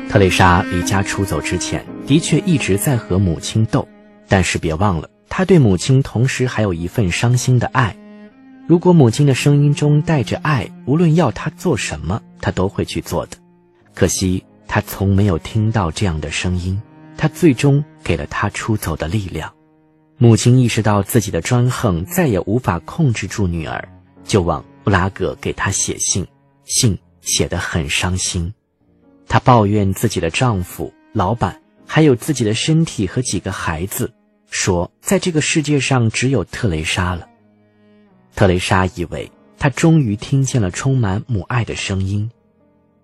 特蕾莎离家出走之前，的确一直在和母亲斗，但是别忘了，她对母亲同时还有一份伤心的爱。如果母亲的声音中带着爱，无论要她做什么，她都会去做的。可惜她从没有听到这样的声音。他最终给了他出走的力量。母亲意识到自己的专横再也无法控制住女儿，就往布拉格给他写信，信写得很伤心。她抱怨自己的丈夫、老板，还有自己的身体和几个孩子，说在这个世界上只有特蕾莎了。特蕾莎以为她终于听见了充满母爱的声音，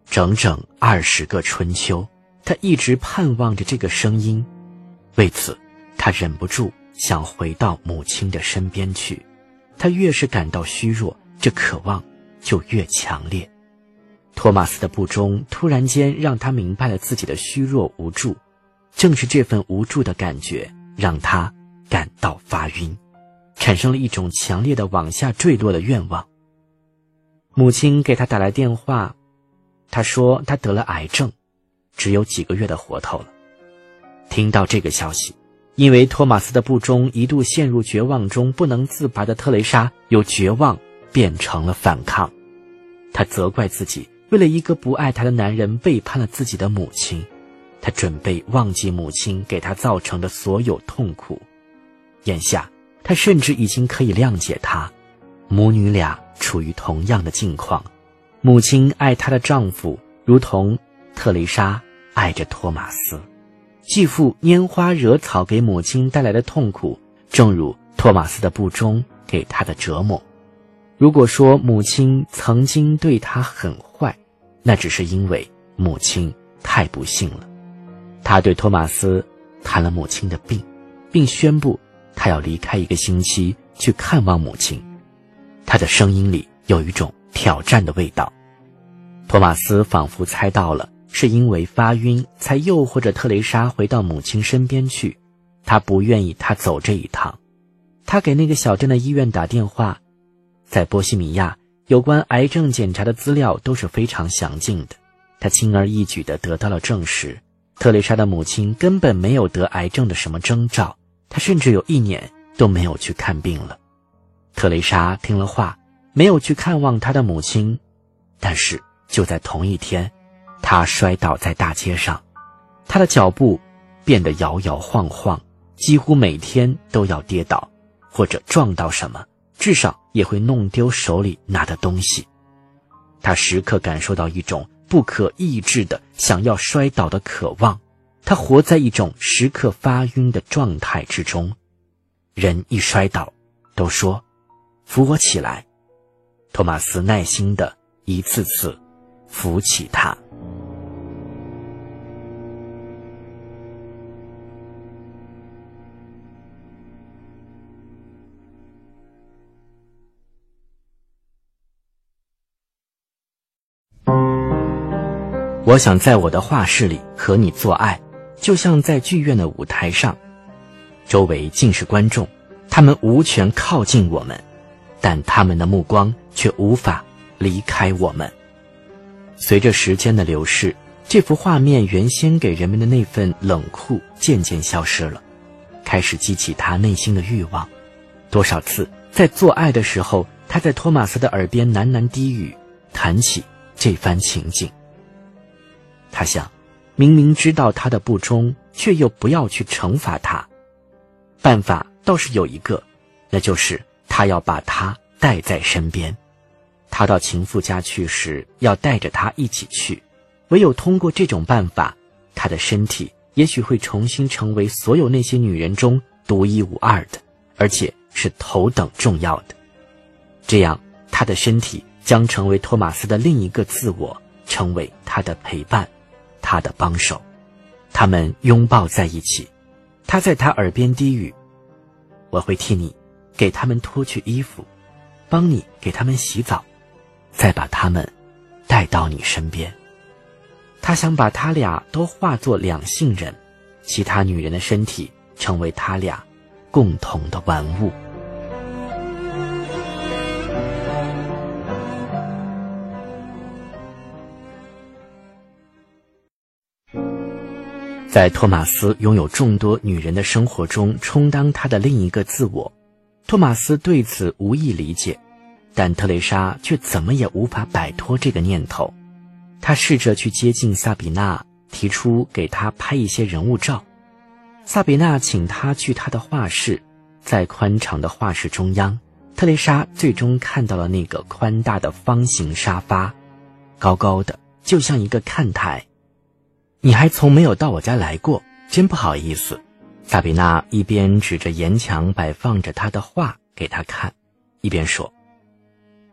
整整二十个春秋。她一直盼望着这个声音，为此，他忍不住想回到母亲的身边去。他越是感到虚弱，这渴望就越强烈。托马斯的不忠突然间让他明白了自己的虚弱无助，正是这份无助的感觉让他感到发晕，产生了一种强烈的往下坠落的愿望。母亲给他打来电话，他说他得了癌症。只有几个月的活头了。听到这个消息，因为托马斯的不忠，一度陷入绝望中不能自拔的特蕾莎，由绝望变成了反抗。她责怪自己，为了一个不爱她的男人背叛了自己的母亲。她准备忘记母亲给她造成的所有痛苦。眼下，她甚至已经可以谅解她，母女俩处于同样的境况。母亲爱她的丈夫，如同。特蕾莎爱着托马斯，继父拈花惹草给母亲带来的痛苦，正如托马斯的不忠给他的折磨。如果说母亲曾经对他很坏，那只是因为母亲太不幸了。他对托马斯谈了母亲的病，并宣布他要离开一个星期去看望母亲。他的声音里有一种挑战的味道。托马斯仿佛猜到了。是因为发晕，才诱惑着特蕾莎回到母亲身边去。他不愿意她走这一趟。他给那个小镇的医院打电话，在波西米亚，有关癌症检查的资料都是非常详尽的。他轻而易举地得到了证实，特蕾莎的母亲根本没有得癌症的什么征兆。他甚至有一年都没有去看病了。特蕾莎听了话，没有去看望她的母亲。但是就在同一天。他摔倒在大街上，他的脚步变得摇摇晃晃，几乎每天都要跌倒，或者撞到什么，至少也会弄丢手里拿的东西。他时刻感受到一种不可抑制的想要摔倒的渴望，他活在一种时刻发晕的状态之中人一摔倒都说扶我起来。托马斯耐心的一次次扶起他。我想在我的画室里和你做爱。就像在剧院的舞台上，周围尽是观众，他们无权靠近我们，但他们的目光却无法离开我们。随着时间的流逝，这幅画面原先给人们的那份冷酷渐渐消失了，开始激起他内心的欲望。多少次在做爱的时候，他在托马斯的耳边喃喃低语，谈起这番情景。他想，明明知道他的不忠，却又不要去惩罚他，办法倒是有一个，那就是他要把他带在身边。他到情妇家去时，要带着她一起去。唯有通过这种办法，他的身体也许会重新成为所有那些女人中独一无二的，而且是头等重要的。这样，他的身体将成为托马斯的另一个自我，成为他的陪伴，他的帮手。他们拥抱在一起，他在他耳边低语：“我会替你给他们脱去衣服，帮你给他们洗澡。”再把他们带到你身边。他想把他俩都化作两性人，其他女人的身体成为他俩共同的玩物。在托马斯拥有众多女人的生活中充当他的另一个自我，托马斯对此无意理解。但特蕾莎却怎么也无法摆脱这个念头，她试着去接近萨比娜，提出给她拍一些人物照。萨比娜请她去她的画室，在宽敞的画室中央，特蕾莎最终看到了那个宽大的方形沙发，高高的，就像一个看台。你还从没有到我家来过，真不好意思。萨比娜一边指着沿墙摆放着她的画给他看，一边说。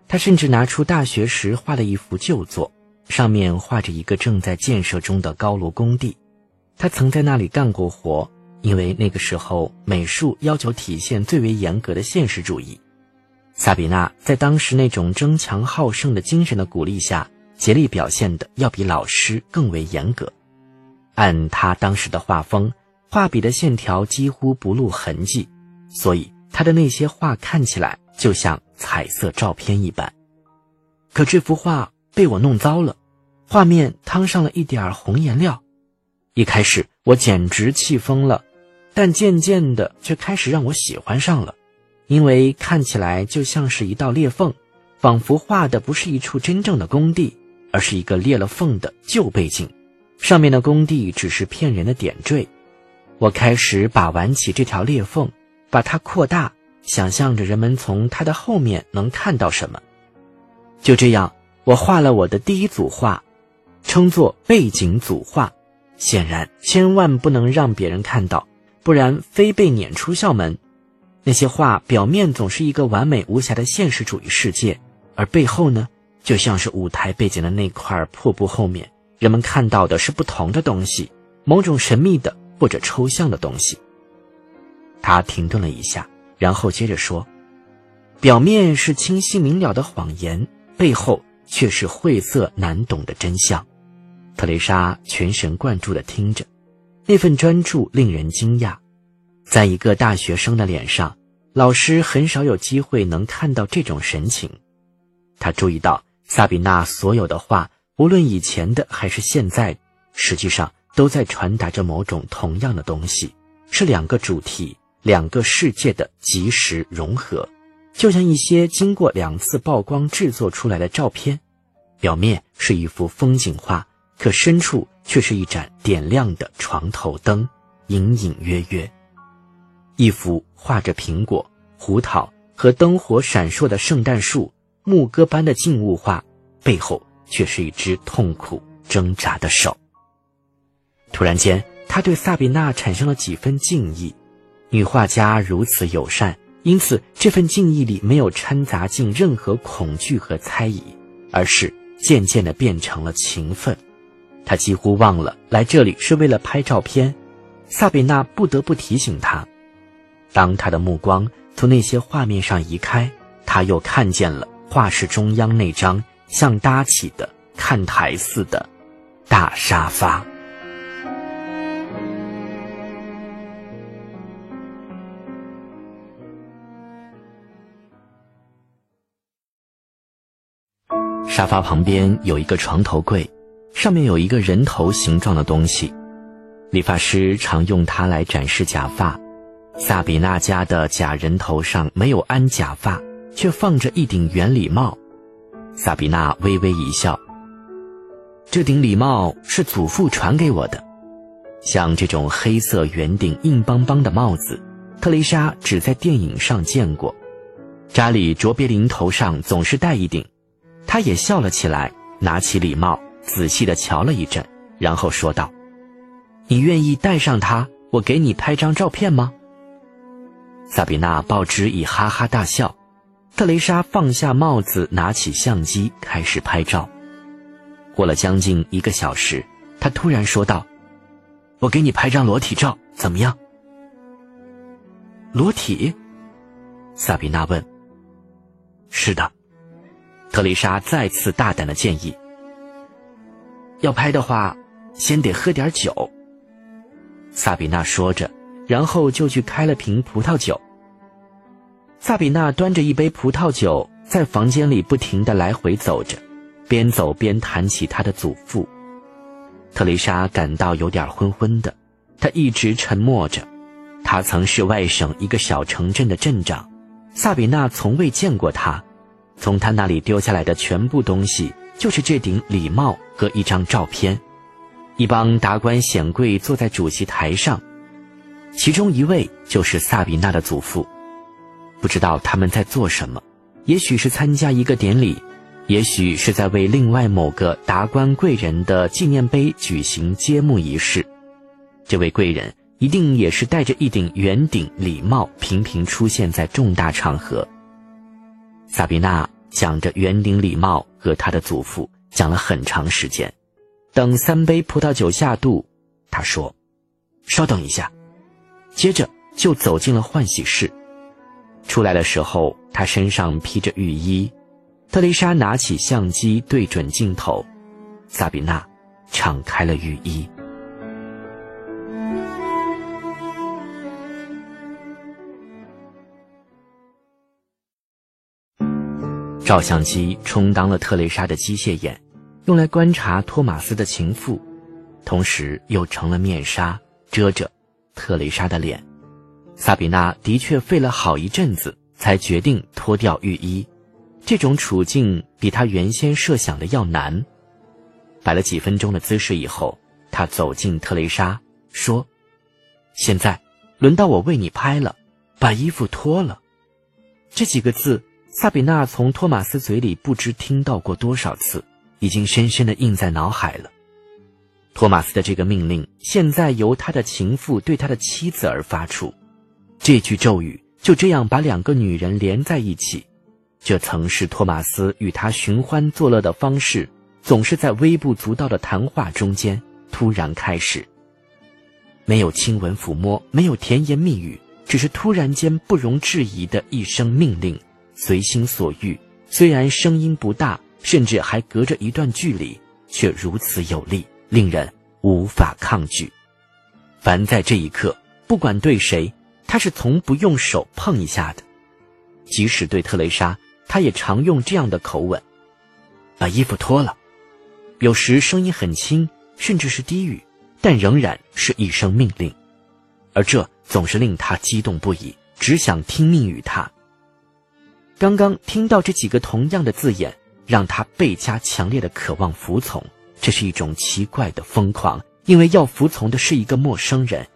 他甚至拿出大学时画的一幅旧作，上面画着一个正在建设中的高炉工地。他曾在那里干过活，因为那个时候美术要求体现最为严格的现实主义。萨比娜在当时那种争强好胜的精神的鼓励下，竭力表现的要比老师更为严格。按他当时的画风，画笔的线条几乎不露痕迹，所以他的那些画看起来就像。彩色照片一般，可这幅画被我弄糟了，画面汤上了一点红颜料。一开始我简直气疯了，但渐渐的却开始让我喜欢上了，因为看起来就像是一道裂缝，仿佛画的不是一处真正的工地，而是一个裂了缝的旧背景，上面的工地只是骗人的点缀。我开始把玩起这条裂缝，把它扩大。想象着人们从它的后面能看到什么，就这样，我画了我的第一组画，称作背景组画。显然，千万不能让别人看到，不然非被撵出校门。那些画表面总是一个完美无瑕的现实主义世界，而背后呢，就像是舞台背景的那块破布后面，人们看到的是不同的东西，某种神秘的或者抽象的东西。他停顿了一下。然后接着说：“表面是清晰明了的谎言，背后却是晦涩难懂的真相。”特蕾莎全神贯注地听着，那份专注令人惊讶。在一个大学生的脸上，老师很少有机会能看到这种神情。他注意到萨比娜所有的话，无论以前的还是现在，实际上都在传达着某种同样的东西，是两个主题。两个世界的即时融合，就像一些经过两次曝光制作出来的照片，表面是一幅风景画，可深处却是一盏点亮的床头灯，隐隐约约。一幅画着苹果、胡桃和灯火闪烁的圣诞树、牧歌般的静物画，背后却是一只痛苦挣扎的手。突然间，他对萨比娜产生了几分敬意。女画家如此友善，因此这份敬意里没有掺杂进任何恐惧和猜疑，而是渐渐的变成了情分。他几乎忘了来这里是为了拍照片。萨比娜不得不提醒他，当他的目光从那些画面上移开，他又看见了画室中央那张像搭起的看台似的、大沙发。沙发旁边有一个床头柜，上面有一个人头形状的东西，理发师常用它来展示假发。萨比娜家的假人头上没有安假发，却放着一顶圆礼帽。萨比娜微微一笑。这顶礼帽是祖父传给我的，像这种黑色圆顶、硬邦邦的帽子，特蕾莎只在电影上见过。查理·卓别林头上总是戴一顶。他也笑了起来，拿起礼帽，仔细地瞧了一阵，然后说道：“你愿意戴上它，我给你拍张照片吗？”萨比娜报之以哈哈大笑。特蕾莎放下帽子，拿起相机，开始拍照。过了将近一个小时，她突然说道：“我给你拍张裸体照，怎么样？”裸体？萨比娜问。“是的。”特蕾莎再次大胆的建议：“要拍的话，先得喝点酒。”萨比娜说着，然后就去开了瓶葡萄酒。萨比娜端着一杯葡萄酒，在房间里不停的来回走着，边走边谈起她的祖父。特丽莎感到有点昏昏的，她一直沉默着。他曾是外省一个小城镇的镇长，萨比娜从未见过他。从他那里丢下来的全部东西，就是这顶礼帽和一张照片。一帮达官显贵坐在主席台上，其中一位就是萨比娜的祖父。不知道他们在做什么，也许是参加一个典礼，也许是在为另外某个达官贵人的纪念碑举行揭幕仪式。这位贵人一定也是戴着一顶圆顶礼帽，频频出现在重大场合。萨比娜讲着圆顶礼帽和他的祖父，讲了很长时间。等三杯葡萄酒下肚，他说：“稍等一下。”接着就走进了换洗室。出来的时候，他身上披着浴衣。特蕾莎拿起相机对准镜头，萨比娜敞开了浴衣。照相机充当了特蕾莎的机械眼，用来观察托马斯的情妇，同时又成了面纱遮着特蕾莎的脸。萨比娜的确费了好一阵子才决定脱掉浴衣，这种处境比她原先设想的要难。摆了几分钟的姿势以后，她走进特蕾莎，说：“现在轮到我为你拍了，把衣服脱了。”这几个字。萨比娜从托马斯嘴里不知听到过多少次，已经深深的印在脑海了。托马斯的这个命令，现在由他的情妇对他的妻子而发出，这句咒语就这样把两个女人连在一起。这曾是托马斯与他寻欢作乐的方式，总是在微不足道的谈话中间突然开始。没有亲吻抚摸，没有甜言蜜语，只是突然间不容置疑的一声命令。随心所欲，虽然声音不大，甚至还隔着一段距离，却如此有力，令人无法抗拒。凡在这一刻，不管对谁，他是从不用手碰一下的。即使对特蕾莎，他也常用这样的口吻：“把衣服脱了。”有时声音很轻，甚至是低语，但仍然是一声命令，而这总是令他激动不已，只想听命于他。刚刚听到这几个同样的字眼，让他倍加强烈的渴望服从。这是一种奇怪的疯狂，因为要服从的是一个陌生人。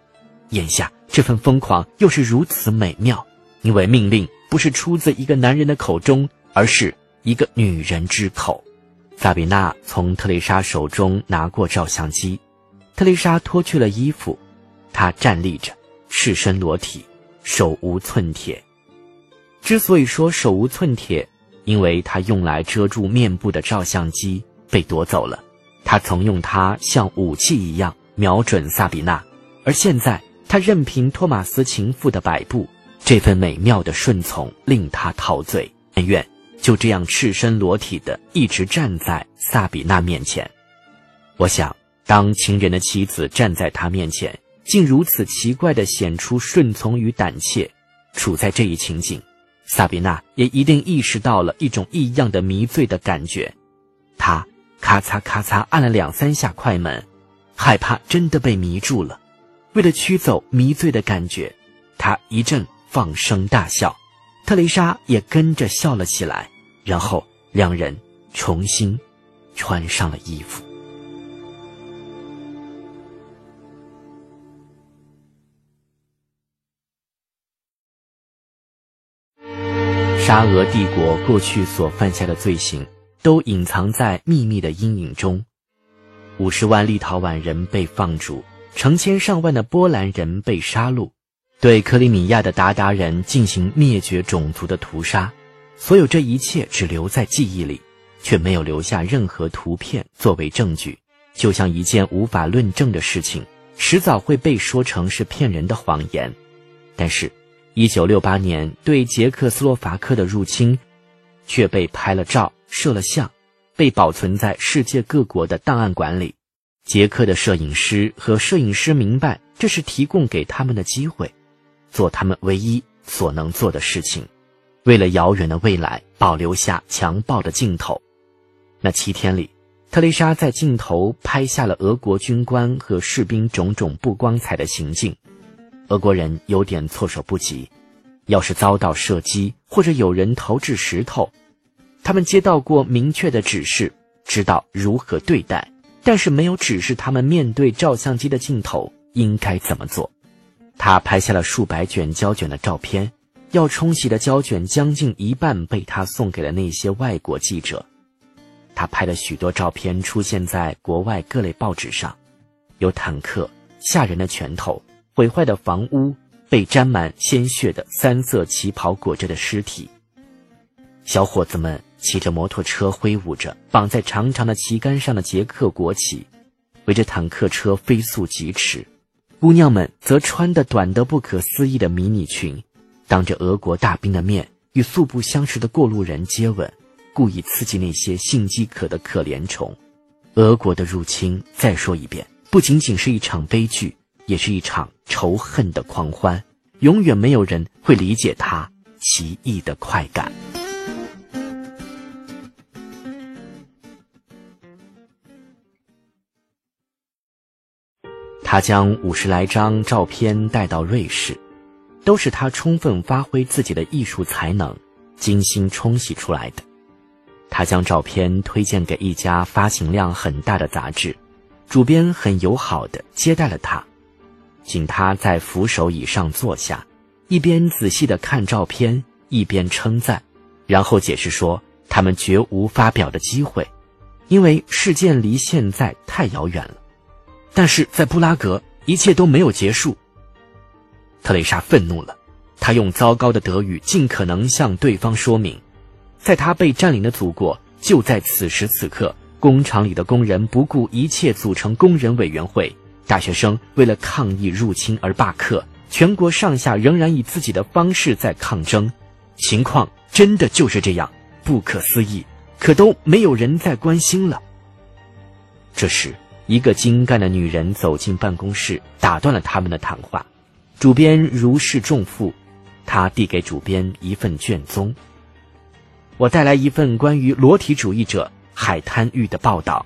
眼下这份疯狂又是如此美妙，因为命令不是出自一个男人的口中，而是一个女人之口。萨比娜从特蕾莎手中拿过照相机，特蕾莎脱去了衣服，她站立着，赤身裸体，手无寸铁。之所以说手无寸铁，因为她用来遮住面部的照相机被夺走了。她曾用它像武器一样瞄准萨比娜，而现在他任凭托马斯情妇的摆布，这份美妙的顺从令他陶醉，但愿就这样赤身裸体的一直站在萨比娜面前。我想当情人的妻子站在他面前，竟如此奇怪地显出顺从与胆怯。处在这一情景，萨比娜也一定意识到了一种异样的迷醉的感觉。她咔嚓咔嚓按了两三下快门，害怕真的被迷住了。为了驱走迷醉的感觉，他一阵放声大笑，特蕾莎也跟着笑了起来。然后两人重新穿上了衣服。沙俄帝国过去所犯下的罪行，都隐藏在秘密的阴影中。五十万立陶宛人被放逐，成千上万的波兰人被杀戮，对克里米亚的鞑靼人进行灭绝种族的屠杀。所有这一切只留在记忆里，却没有留下任何图片作为证据，就像一件无法论证的事情，迟早会被说成是骗人的谎言。但是。一九六八年对捷克斯洛伐克的入侵，却被拍了照、摄了像，被保存在世界各国的档案馆里。杰克的摄影师和摄影师明白，这是提供给他们的机会，做他们唯一所能做的事情，为了遥远的未来保留下强暴的镜头。那七天里，特蕾莎在镜头拍下了俄国军官和士兵种种不光彩的行径。俄国人有点措手不及，要是遭到射击或者有人投掷石头，他们接到过明确的指示，知道如何对待，但是没有指示他们面对照相机的镜头应该怎么做。他拍下了数百卷胶卷的照片，要冲洗的胶卷将近一半被他送给了那些外国记者。他拍了许多照片出现在国外各类报纸上，有坦克、吓人的拳头。毁坏的房屋，被沾满鲜血的三色旗袍裹着的尸体。小伙子们骑着摩托车，挥舞着绑在长长的旗杆上的捷克国旗，围着坦克车飞速疾驰。姑娘们则穿的短得不可思议的迷你裙，当着俄国大兵的面与素不相识的过路人接吻，故意刺激那些性饥渴的可怜虫。俄国的入侵，再说一遍，不仅仅是一场悲剧。也是一场仇恨的狂欢，永远没有人会理解他奇异的快感。他将五十来张照片带到瑞士，都是他充分发挥自己的艺术才能，精心冲洗出来的。他将照片推荐给一家发行量很大的杂志，主编很友好的接待了他。请他在扶手椅上坐下，一边仔细的看照片，一边称赞，然后解释说他们绝无发表的机会，因为事件离现在太遥远了。但是在布拉格，一切都没有结束。特蕾莎愤怒了，她用糟糕的德语尽可能向对方说明，在她被占领的祖国，就在此时此刻，工厂里的工人不顾一切组成工人委员会。大学生为了抗议入侵而罢课，全国上下仍然以自己的方式在抗争，情况真的就是这样，不可思议，可都没有人再关心了。这时，一个精干的女人走进办公室，打断了他们的谈话。主编如释重负，他递给主编一份卷宗：“我带来一份关于裸体主义者海滩浴的报道。”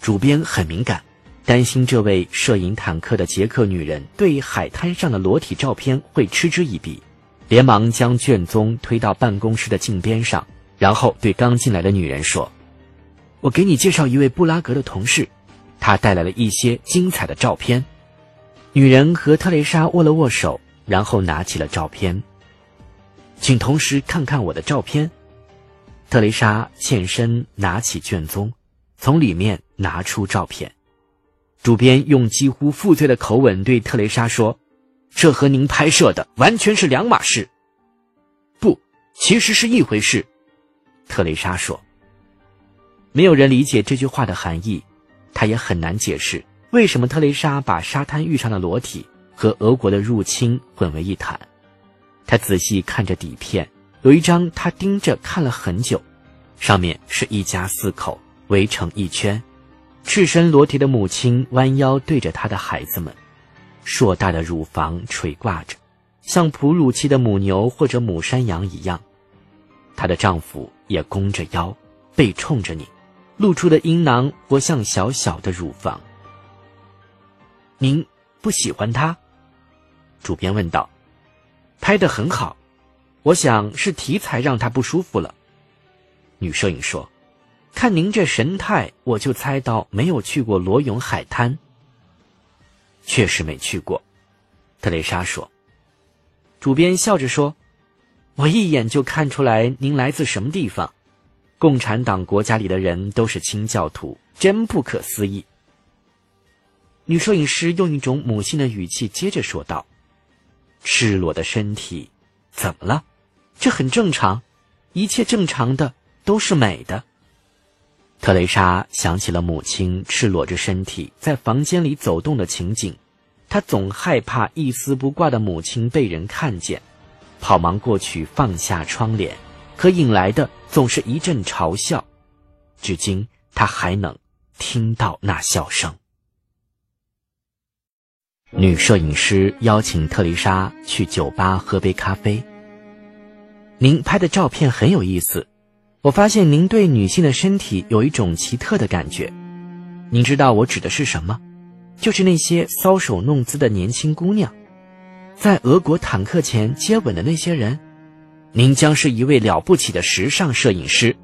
主编很敏感。担心这位摄影坦克的捷克女人对海滩上的裸体照片会嗤之以鼻，连忙将卷宗推到办公室的镜边上，然后对刚进来的女人说：“我给你介绍一位布拉格的同事，他带来了一些精彩的照片。”女人和特蕾莎握了握手，然后拿起了照片，请同时看看我的照片。特蕾莎欠身拿起卷宗，从里面拿出照片。主编用几乎负罪的口吻对特蕾莎说：“这和您拍摄的完全是两码事。”不，其实是一回事。”特蕾莎说。没有人理解这句话的含义，他也很难解释为什么特蕾莎把沙滩浴上的裸体和俄国的入侵混为一谈。他仔细看着底片，有一张他盯着看了很久，上面是一家四口围成一圈。赤身裸体的母亲弯腰对着她的孩子们，硕大的乳房垂挂着，像哺乳期的母牛或者母山羊一样。她的丈夫也弓着腰，背冲着你，露出的阴囊或像小小的乳房。您不喜欢他？主编问道。拍得很好，我想是题材让他不舒服了。女摄影说：“看您这神态，我就猜到没有去过罗永海滩。”确实没去过，特蕾莎说。主编笑着说：“我一眼就看出来您来自什么地方。共产党国家里的人都是清教徒，真不可思议。”女摄影师用一种母性的语气接着说道：“赤裸的身体，怎么了？这很正常，一切正常的都是美的。”特蕾莎想起了母亲赤裸着身体在房间里走动的情景，她总害怕一丝不挂的母亲被人看见，跑忙过去放下窗帘，可引来的总是一阵嘲笑。至今，他还能听到那笑声。女摄影师邀请特丽莎去酒吧喝杯咖啡。您拍的照片很有意思，我发现您对女性的身体有一种奇特的感觉。您知道我指的是什么？就是那些搔首弄姿的年轻姑娘，在俄国坦克前接吻的那些人。您将是一位了不起的时尚摄影师。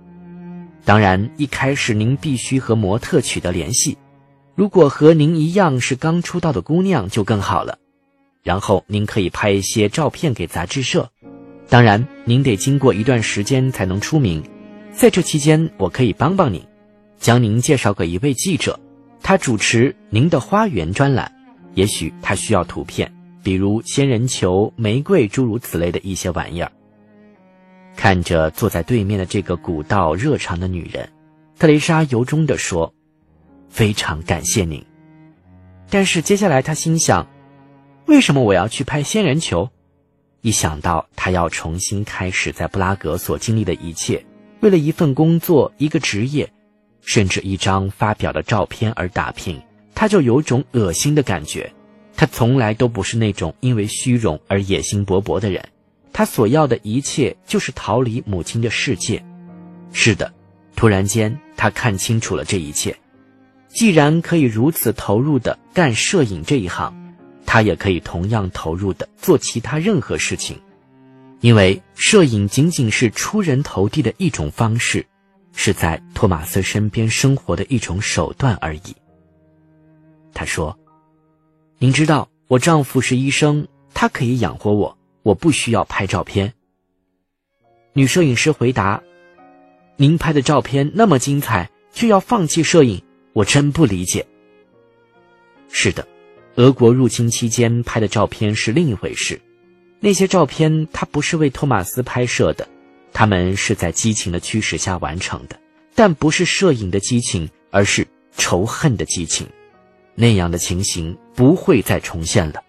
当然，一开始您必须和模特取得联系。如果和您一样是刚出道的姑娘就更好了，然后您可以拍一些照片给杂志社。当然，您得经过一段时间才能出名，在这期间我可以帮帮您，将您介绍给一位记者，他主持您的花园专栏。也许他需要图片，比如仙人球、玫瑰诸如此类的一些玩意儿。看着坐在对面的这个古道热肠的女人，特蕾莎由衷地说。非常感谢您，但是接下来她心想：为什么我要去拍仙人球？一想到他要重新开始在布拉格所经历的一切，为了一份工作、一个职业，甚至一张发表的照片而打拼，他就有种恶心的感觉。他从来都不是那种因为虚荣而野心勃勃的人，他所要的一切就是逃离母亲的世界。是的，突然间他看清楚了这一切。既然可以如此投入的干摄影这一行，他也可以同样投入的做其他任何事情，因为摄影仅仅是出人头地的一种方式，是在托马斯身边生活的一种手段而已。他说：“您知道，我丈夫是医生，他可以养活我，我不需要拍照片。”女摄影师回答：“您拍的照片那么精彩，却要放弃摄影。”我真不理解。是的，俄国入侵期间拍的照片是另一回事。那些照片他不是为托马斯拍摄的，他们是在激情的驱使下完成的，但不是摄影的激情，而是仇恨的激情。那样的情形不会再重现了。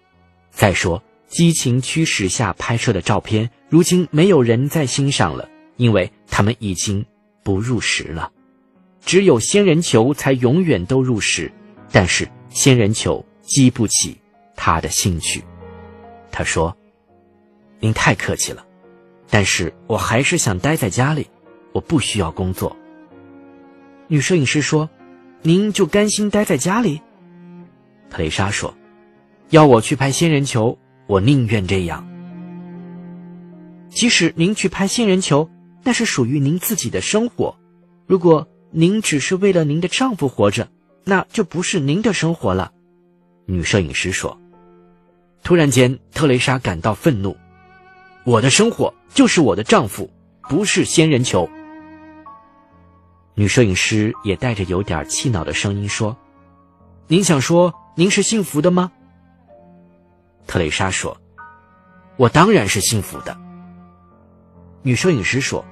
再说，激情驱使下拍摄的照片，如今没有人再欣赏了，因为他们已经不入时了。只有仙人球才永远都入时，但是仙人球激不起他的兴趣。他说：“您太客气了，但是我还是想待在家里，我不需要工作。”女摄影师说：“您就甘心待在家里？”特蕾莎说：“要我去拍仙人球，我宁愿这样。即使您去拍仙人球，那是属于您自己的生活。如果……”您只是为了您的丈夫活着，那就不是您的生活了。”女摄影师说。突然间，特蕾莎感到愤怒：“我的生活就是我的丈夫，不是仙人球。”女摄影师也带着有点气恼的声音说：“您想说您是幸福的吗？”特蕾莎说：“我当然是幸福的。”女摄影师说。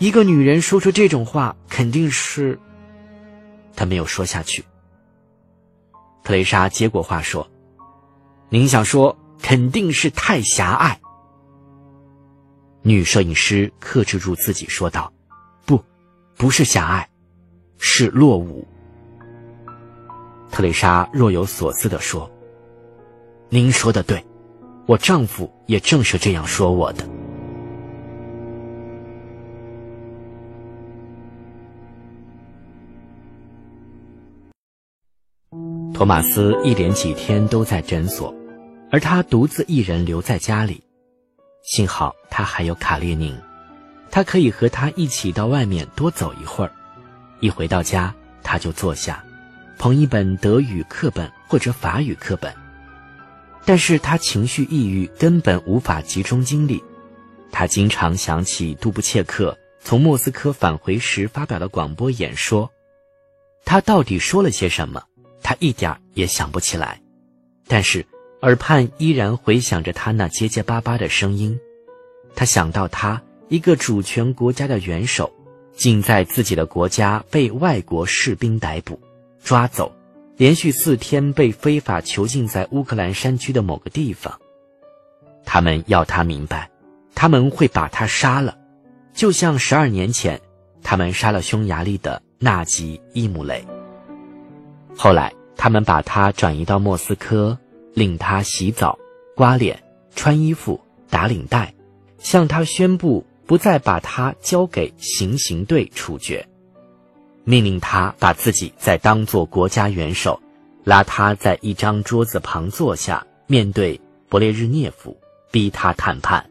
一个女人说出这种话，肯定是。她没有说下去。特蕾莎接过话说：“您想说，肯定是太狭隘。”女摄影师克制住自己说道：“不，不是狭隘，是落伍。”特蕾莎若有所思地说：“您说的对，我丈夫也正是这样说我的。”托马斯一连几天都在诊所，而他独自一人留在家里。幸好他还有卡列宁，他可以和他一起到外面多走一会儿。一回到家，他就坐下，捧一本德语课本或者法语课本。但是他情绪抑郁，根本无法集中精力。他经常想起杜布切克从莫斯科返回时发表的广播演说，他到底说了些什么？他一点也想不起来。但是耳畔依然回响着他那结结巴巴的声音。他想到他一个主权国家的元首。竟在自己的国家被外国士兵逮捕、抓走，连续四天被非法囚禁在乌克兰山区的某个地方。他们要他明白，他们会把他杀了，就像十二年前他们杀了匈牙利的纳吉伊姆雷。后来，他们把他转移到莫斯科，令他洗澡、刮脸、穿衣服、打领带，向他宣布。不再把他交给行刑队处决，命令他把自己再当做国家元首，拉他在一张桌子旁坐下，面对勃列日涅夫，逼他谈判。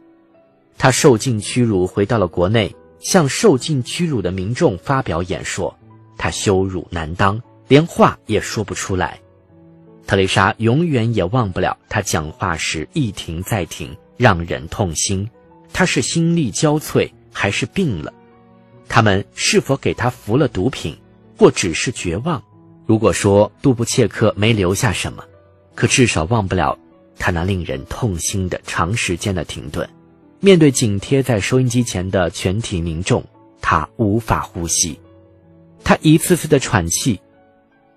他受尽屈辱，回到了国内，向受尽屈辱的民众发表演说。他羞辱难当，连话也说不出来。特蕾莎永远也忘不了他讲话时一停再停，让人痛心。他是心力交瘁，还是病了？他们是否给他服了毒品，或只是绝望？如果说杜布切克没留下什么，可至少忘不了他那令人痛心的长时间的停顿。面对紧贴在收音机前的全体民众，他无法呼吸，他一次次的喘气，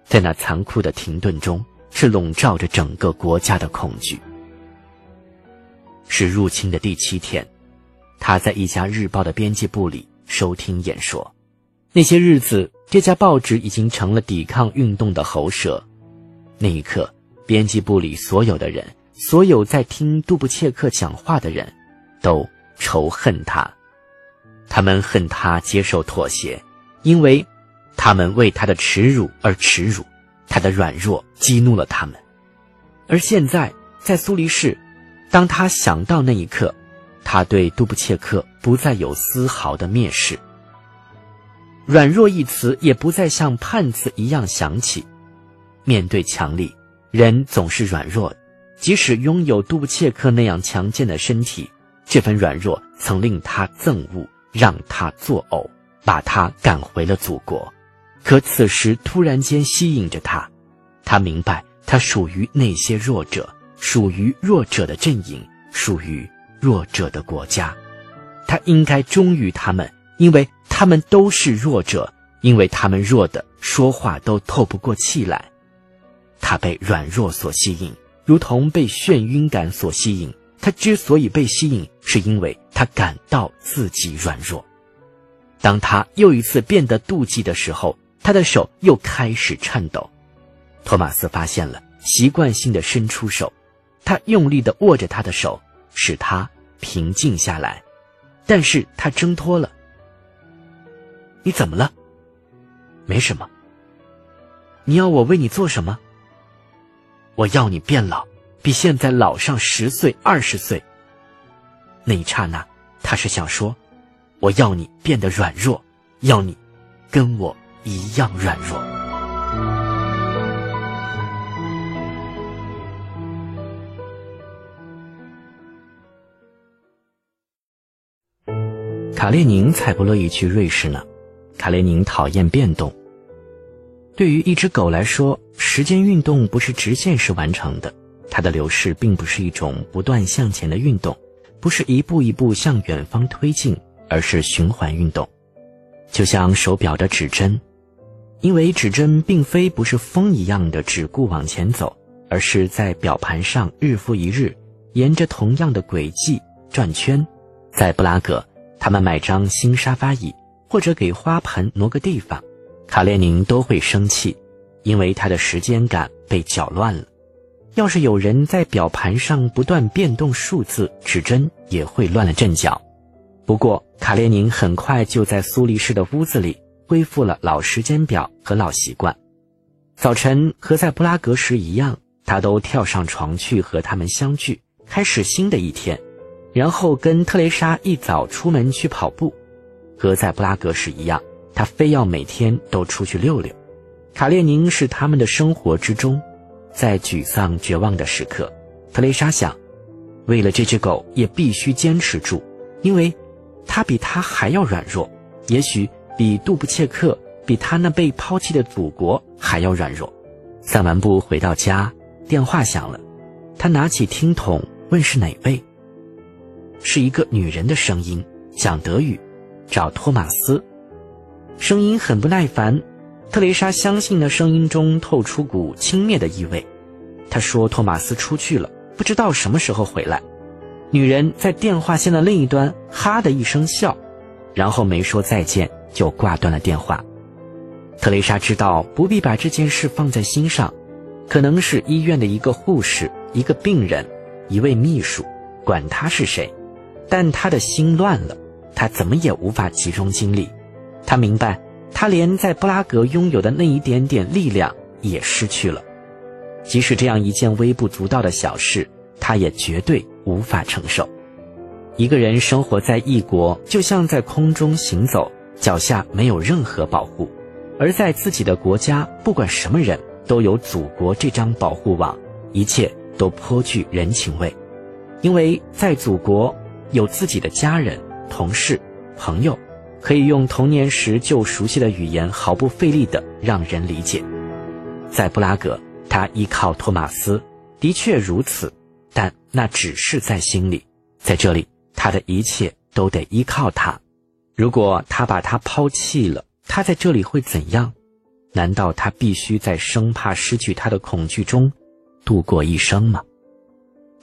在那残酷的停顿中，是笼罩着整个国家的恐惧。是入侵的第七天。他在一家日报的编辑部里收听演说，那些日子，这家报纸已经成了抵抗运动的喉舌。那一刻，编辑部里所有的人，所有在听杜布切克讲话的人，都仇恨他。他们恨他接受妥协，因为他们为他的耻辱而耻辱，他的软弱激怒了他们。而现在，在苏黎世，当他想到那一刻。他对杜布切克不再有丝毫的蔑视，软弱一词也不再像叛字一样响起。面对强力，人总是软弱，即使拥有杜布切克那样强健的身体，这份软弱曾令他憎恶，让他作呕，把他赶回了祖国。可此时突然间吸引着他，他明白他属于那些弱者，属于弱者的阵营，属于。弱者的国家，他应该忠于他们，因为他们都是弱者，因为他们弱的说话都透不过气来。他被软弱所吸引，如同被眩晕感所吸引。他之所以被吸引，是因为他感到自己软弱。当他又一次变得妒忌的时候，他的手又开始颤抖。托马斯发现了，习惯性的伸出手，他用力的握着他的手。使他平静下来，但是他挣脱了。你怎么了？没什么。你要我为你做什么？我要你变老，比现在老上十岁、二十岁。那一刹那，他是想说，我要你变得软弱，要你跟我一样软弱。卡列宁才不乐意去瑞士呢。卡列宁讨厌变动。对于一只狗来说，时间运动不是直线式完成的，它的流逝并不是一种不断向前的运动，不是一步一步向远方推进，而是循环运动，就像手表的指针，因为指针并非不是风一样的只顾往前走，而是在表盘上日复一日沿着同样的轨迹转圈，在布拉格。他们买张新沙发椅，或者给花盆挪个地方，卡列宁都会生气，因为他的时间感被搅乱了。要是有人在表盘上不断变动数字，指针也会乱了阵脚。不过，卡列宁很快就在苏黎世的屋子里恢复了老时间表和老习惯。早晨和在布拉格时一样，他都跳上床去和他们相聚，开始新的一天。然后跟特蕾莎一早出门去跑步，和在布拉格时一样，他非要每天都出去溜溜。卡列宁是他们的生活之中。在沮丧绝望的时刻，特蕾莎想，为了这只狗也必须坚持住，因为，它比他还要软弱，也许比杜布切克，比他那被抛弃的祖国还要软弱。散完步回到家，电话响了，他拿起听筒问是哪位。是一个女人的声音，讲德语，找托马斯。声音很不耐烦。特蕾莎相信那声音中透出股轻蔑的意味。她说：“托马斯出去了，不知道什么时候回来。”女人在电话线的另一端哈的一声笑，然后没说再见就挂断了电话。特蕾莎知道不必把这件事放在心上，可能是医院的一个护士、一个病人、一位秘书，管他是谁，但他的心乱了，他怎么也无法集中精力。他明白。他连在布拉格拥有的那一点点力量也失去了，即使这样一件微不足道的小事，他也绝对无法承受。一个人生活在异国，就像在空中行走，脚下没有任何保护；而在自己的国家，不管什么人都有祖国这张保护网，一切都颇具人情味，因为在祖国有自己的家人、同事、朋友。可以用童年时就熟悉的语言，毫不费力地让人理解。在布拉格，他依靠托马斯，的确如此，但那只是在心里。在这里，他的一切都得依靠他。如果他把他抛弃了，他在这里会怎样？难道他必须在生怕失去他的恐惧中度过一生吗？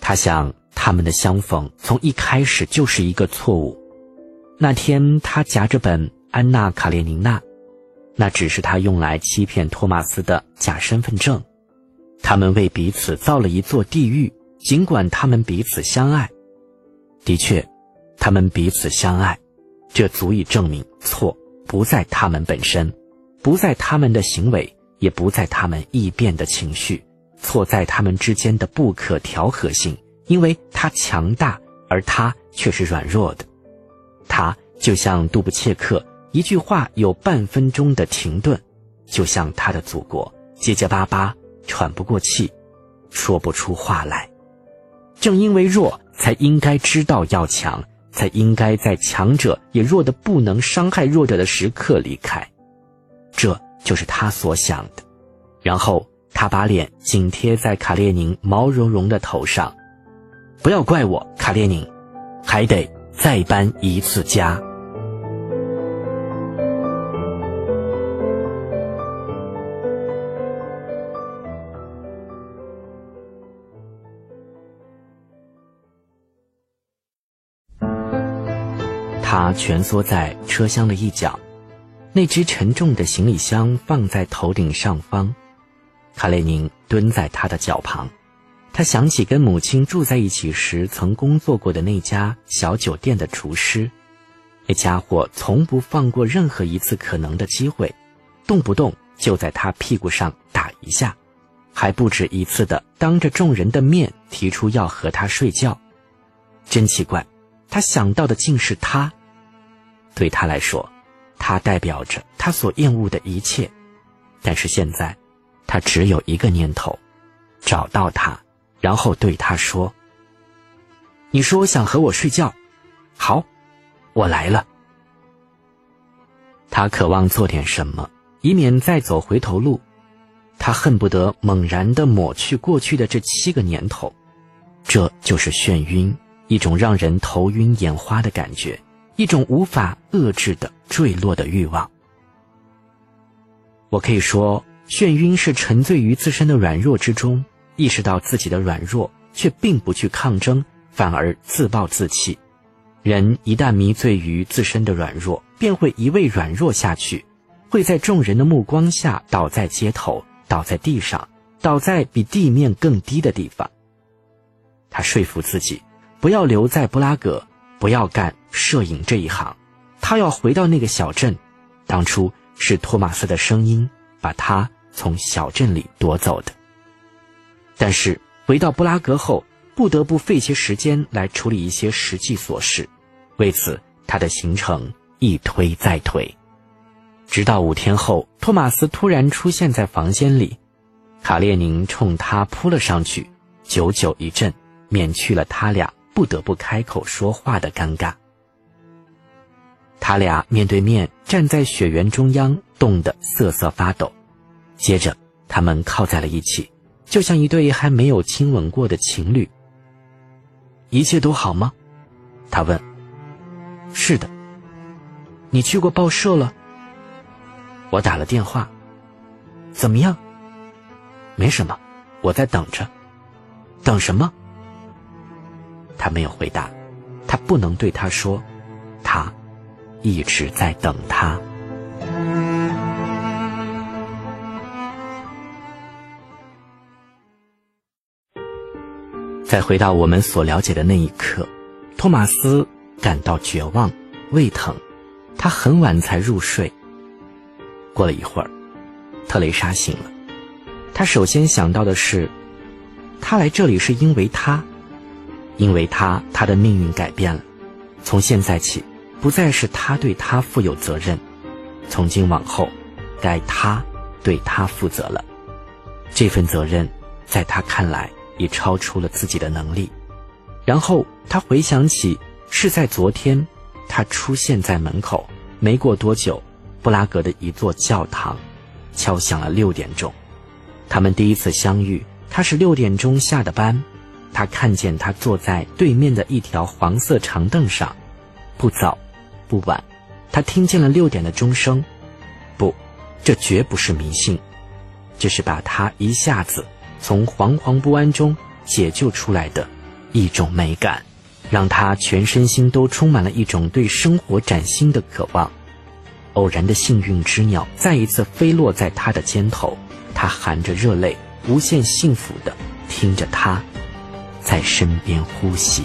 他想，他们的相逢从一开始就是一个错误。那天，他夹着本《安娜·卡列宁娜》，那只是他用来欺骗托马斯的假身份证。他们为彼此造了一座地狱，尽管他们彼此相爱。的确，他们彼此相爱，这足以证明错不在他们本身，不在他们的行为，也不在他们易变的情绪，错在他们之间的不可调和性，因为他强大，而他却是软弱的。他就像杜布切克，一句话有半分钟的停顿，就像他的祖国，结结巴巴，喘不过气，说不出话来。正因为弱，才应该知道要强，才应该在强者也弱得不能伤害弱者的时刻离开。这就是他所想的。然后他把脸紧贴在卡列宁毛茸茸的头上。不要怪我，卡列宁，还得。再搬一次家。他蜷缩在车厢的一角，那只沉重的行李箱放在头顶上方。卡列宁蹲在他的脚旁。他想起跟母亲住在一起时曾工作过的那家小酒店的厨师，那家伙从不放过任何一次可能的机会，动不动就在他屁股上打一下，还不止一次的当着众人的面提出要和他睡觉。真奇怪，他想到的竟是他。对他来说，他代表着他所厌恶的一切，但是现在，他只有一个念头：找到他。然后对他说：“你说想和我睡觉，好，我来了。”他渴望做点什么，以免再走回头路。他恨不得猛然的抹去过去的这七个年头。这就是眩晕，一种让人头晕眼花的感觉，一种无法遏制的坠落的欲望。我可以说，眩晕是沉醉于自身的软弱之中。意识到自己的软弱，却并不去抗争，反而自暴自弃。人一旦迷醉于自身的软弱，便会一味软弱下去，会在众人的目光下倒在街头，倒在地上，倒在比地面更低的地方。他说服自己，不要留在布拉格，不要干摄影这一行，他要回到那个小镇。当初是托马斯的声音把他从小镇里夺走的。但是回到布拉格后，不得不费些时间来处理一些实际琐事，为此他的行程一推再推。直到五天后，托马斯突然出现在房间里，卡列宁冲他扑了上去，久久一阵，免去了他俩不得不开口说话的尴尬。他俩面对面站在雪原中央，冻得瑟瑟发抖。接着，他们靠在了一起，就像一对还没有亲吻过的情侣。一切都好吗？他问。是的。你去过报社了？我打了电话，怎么样？没什么，我在等着。等什么？他没有回答。他不能对他说，他一直在等他。再回到我们所了解的那一刻，托马斯感到绝望、胃疼，他很晚才入睡。过了一会儿，特蕾莎醒了。她首先想到的是，他来这里是因为他，因为他，他的命运改变了。从现在起，不再是他对他负有责任，从今往后，该他对他负责了。这份责任，在他看来已超出了自己的能力。然后他回想起，是在昨天，他出现在门口，没过多久。布拉格的一座教堂，敲响了六点钟。他们第一次相遇，他是六点钟下的班。他看见他坐在对面的一条黄色长凳上，不早，不晚。他听见了六点的钟声。不，这绝不是迷信，这是把他一下子从惶惶不安中解救出来的一种美感，让他全身心都充满了一种对生活崭新的渴望。偶然的幸运之鸟再一次飞落在他的肩头，他含着热泪，无限幸福地听着他在身边呼吸。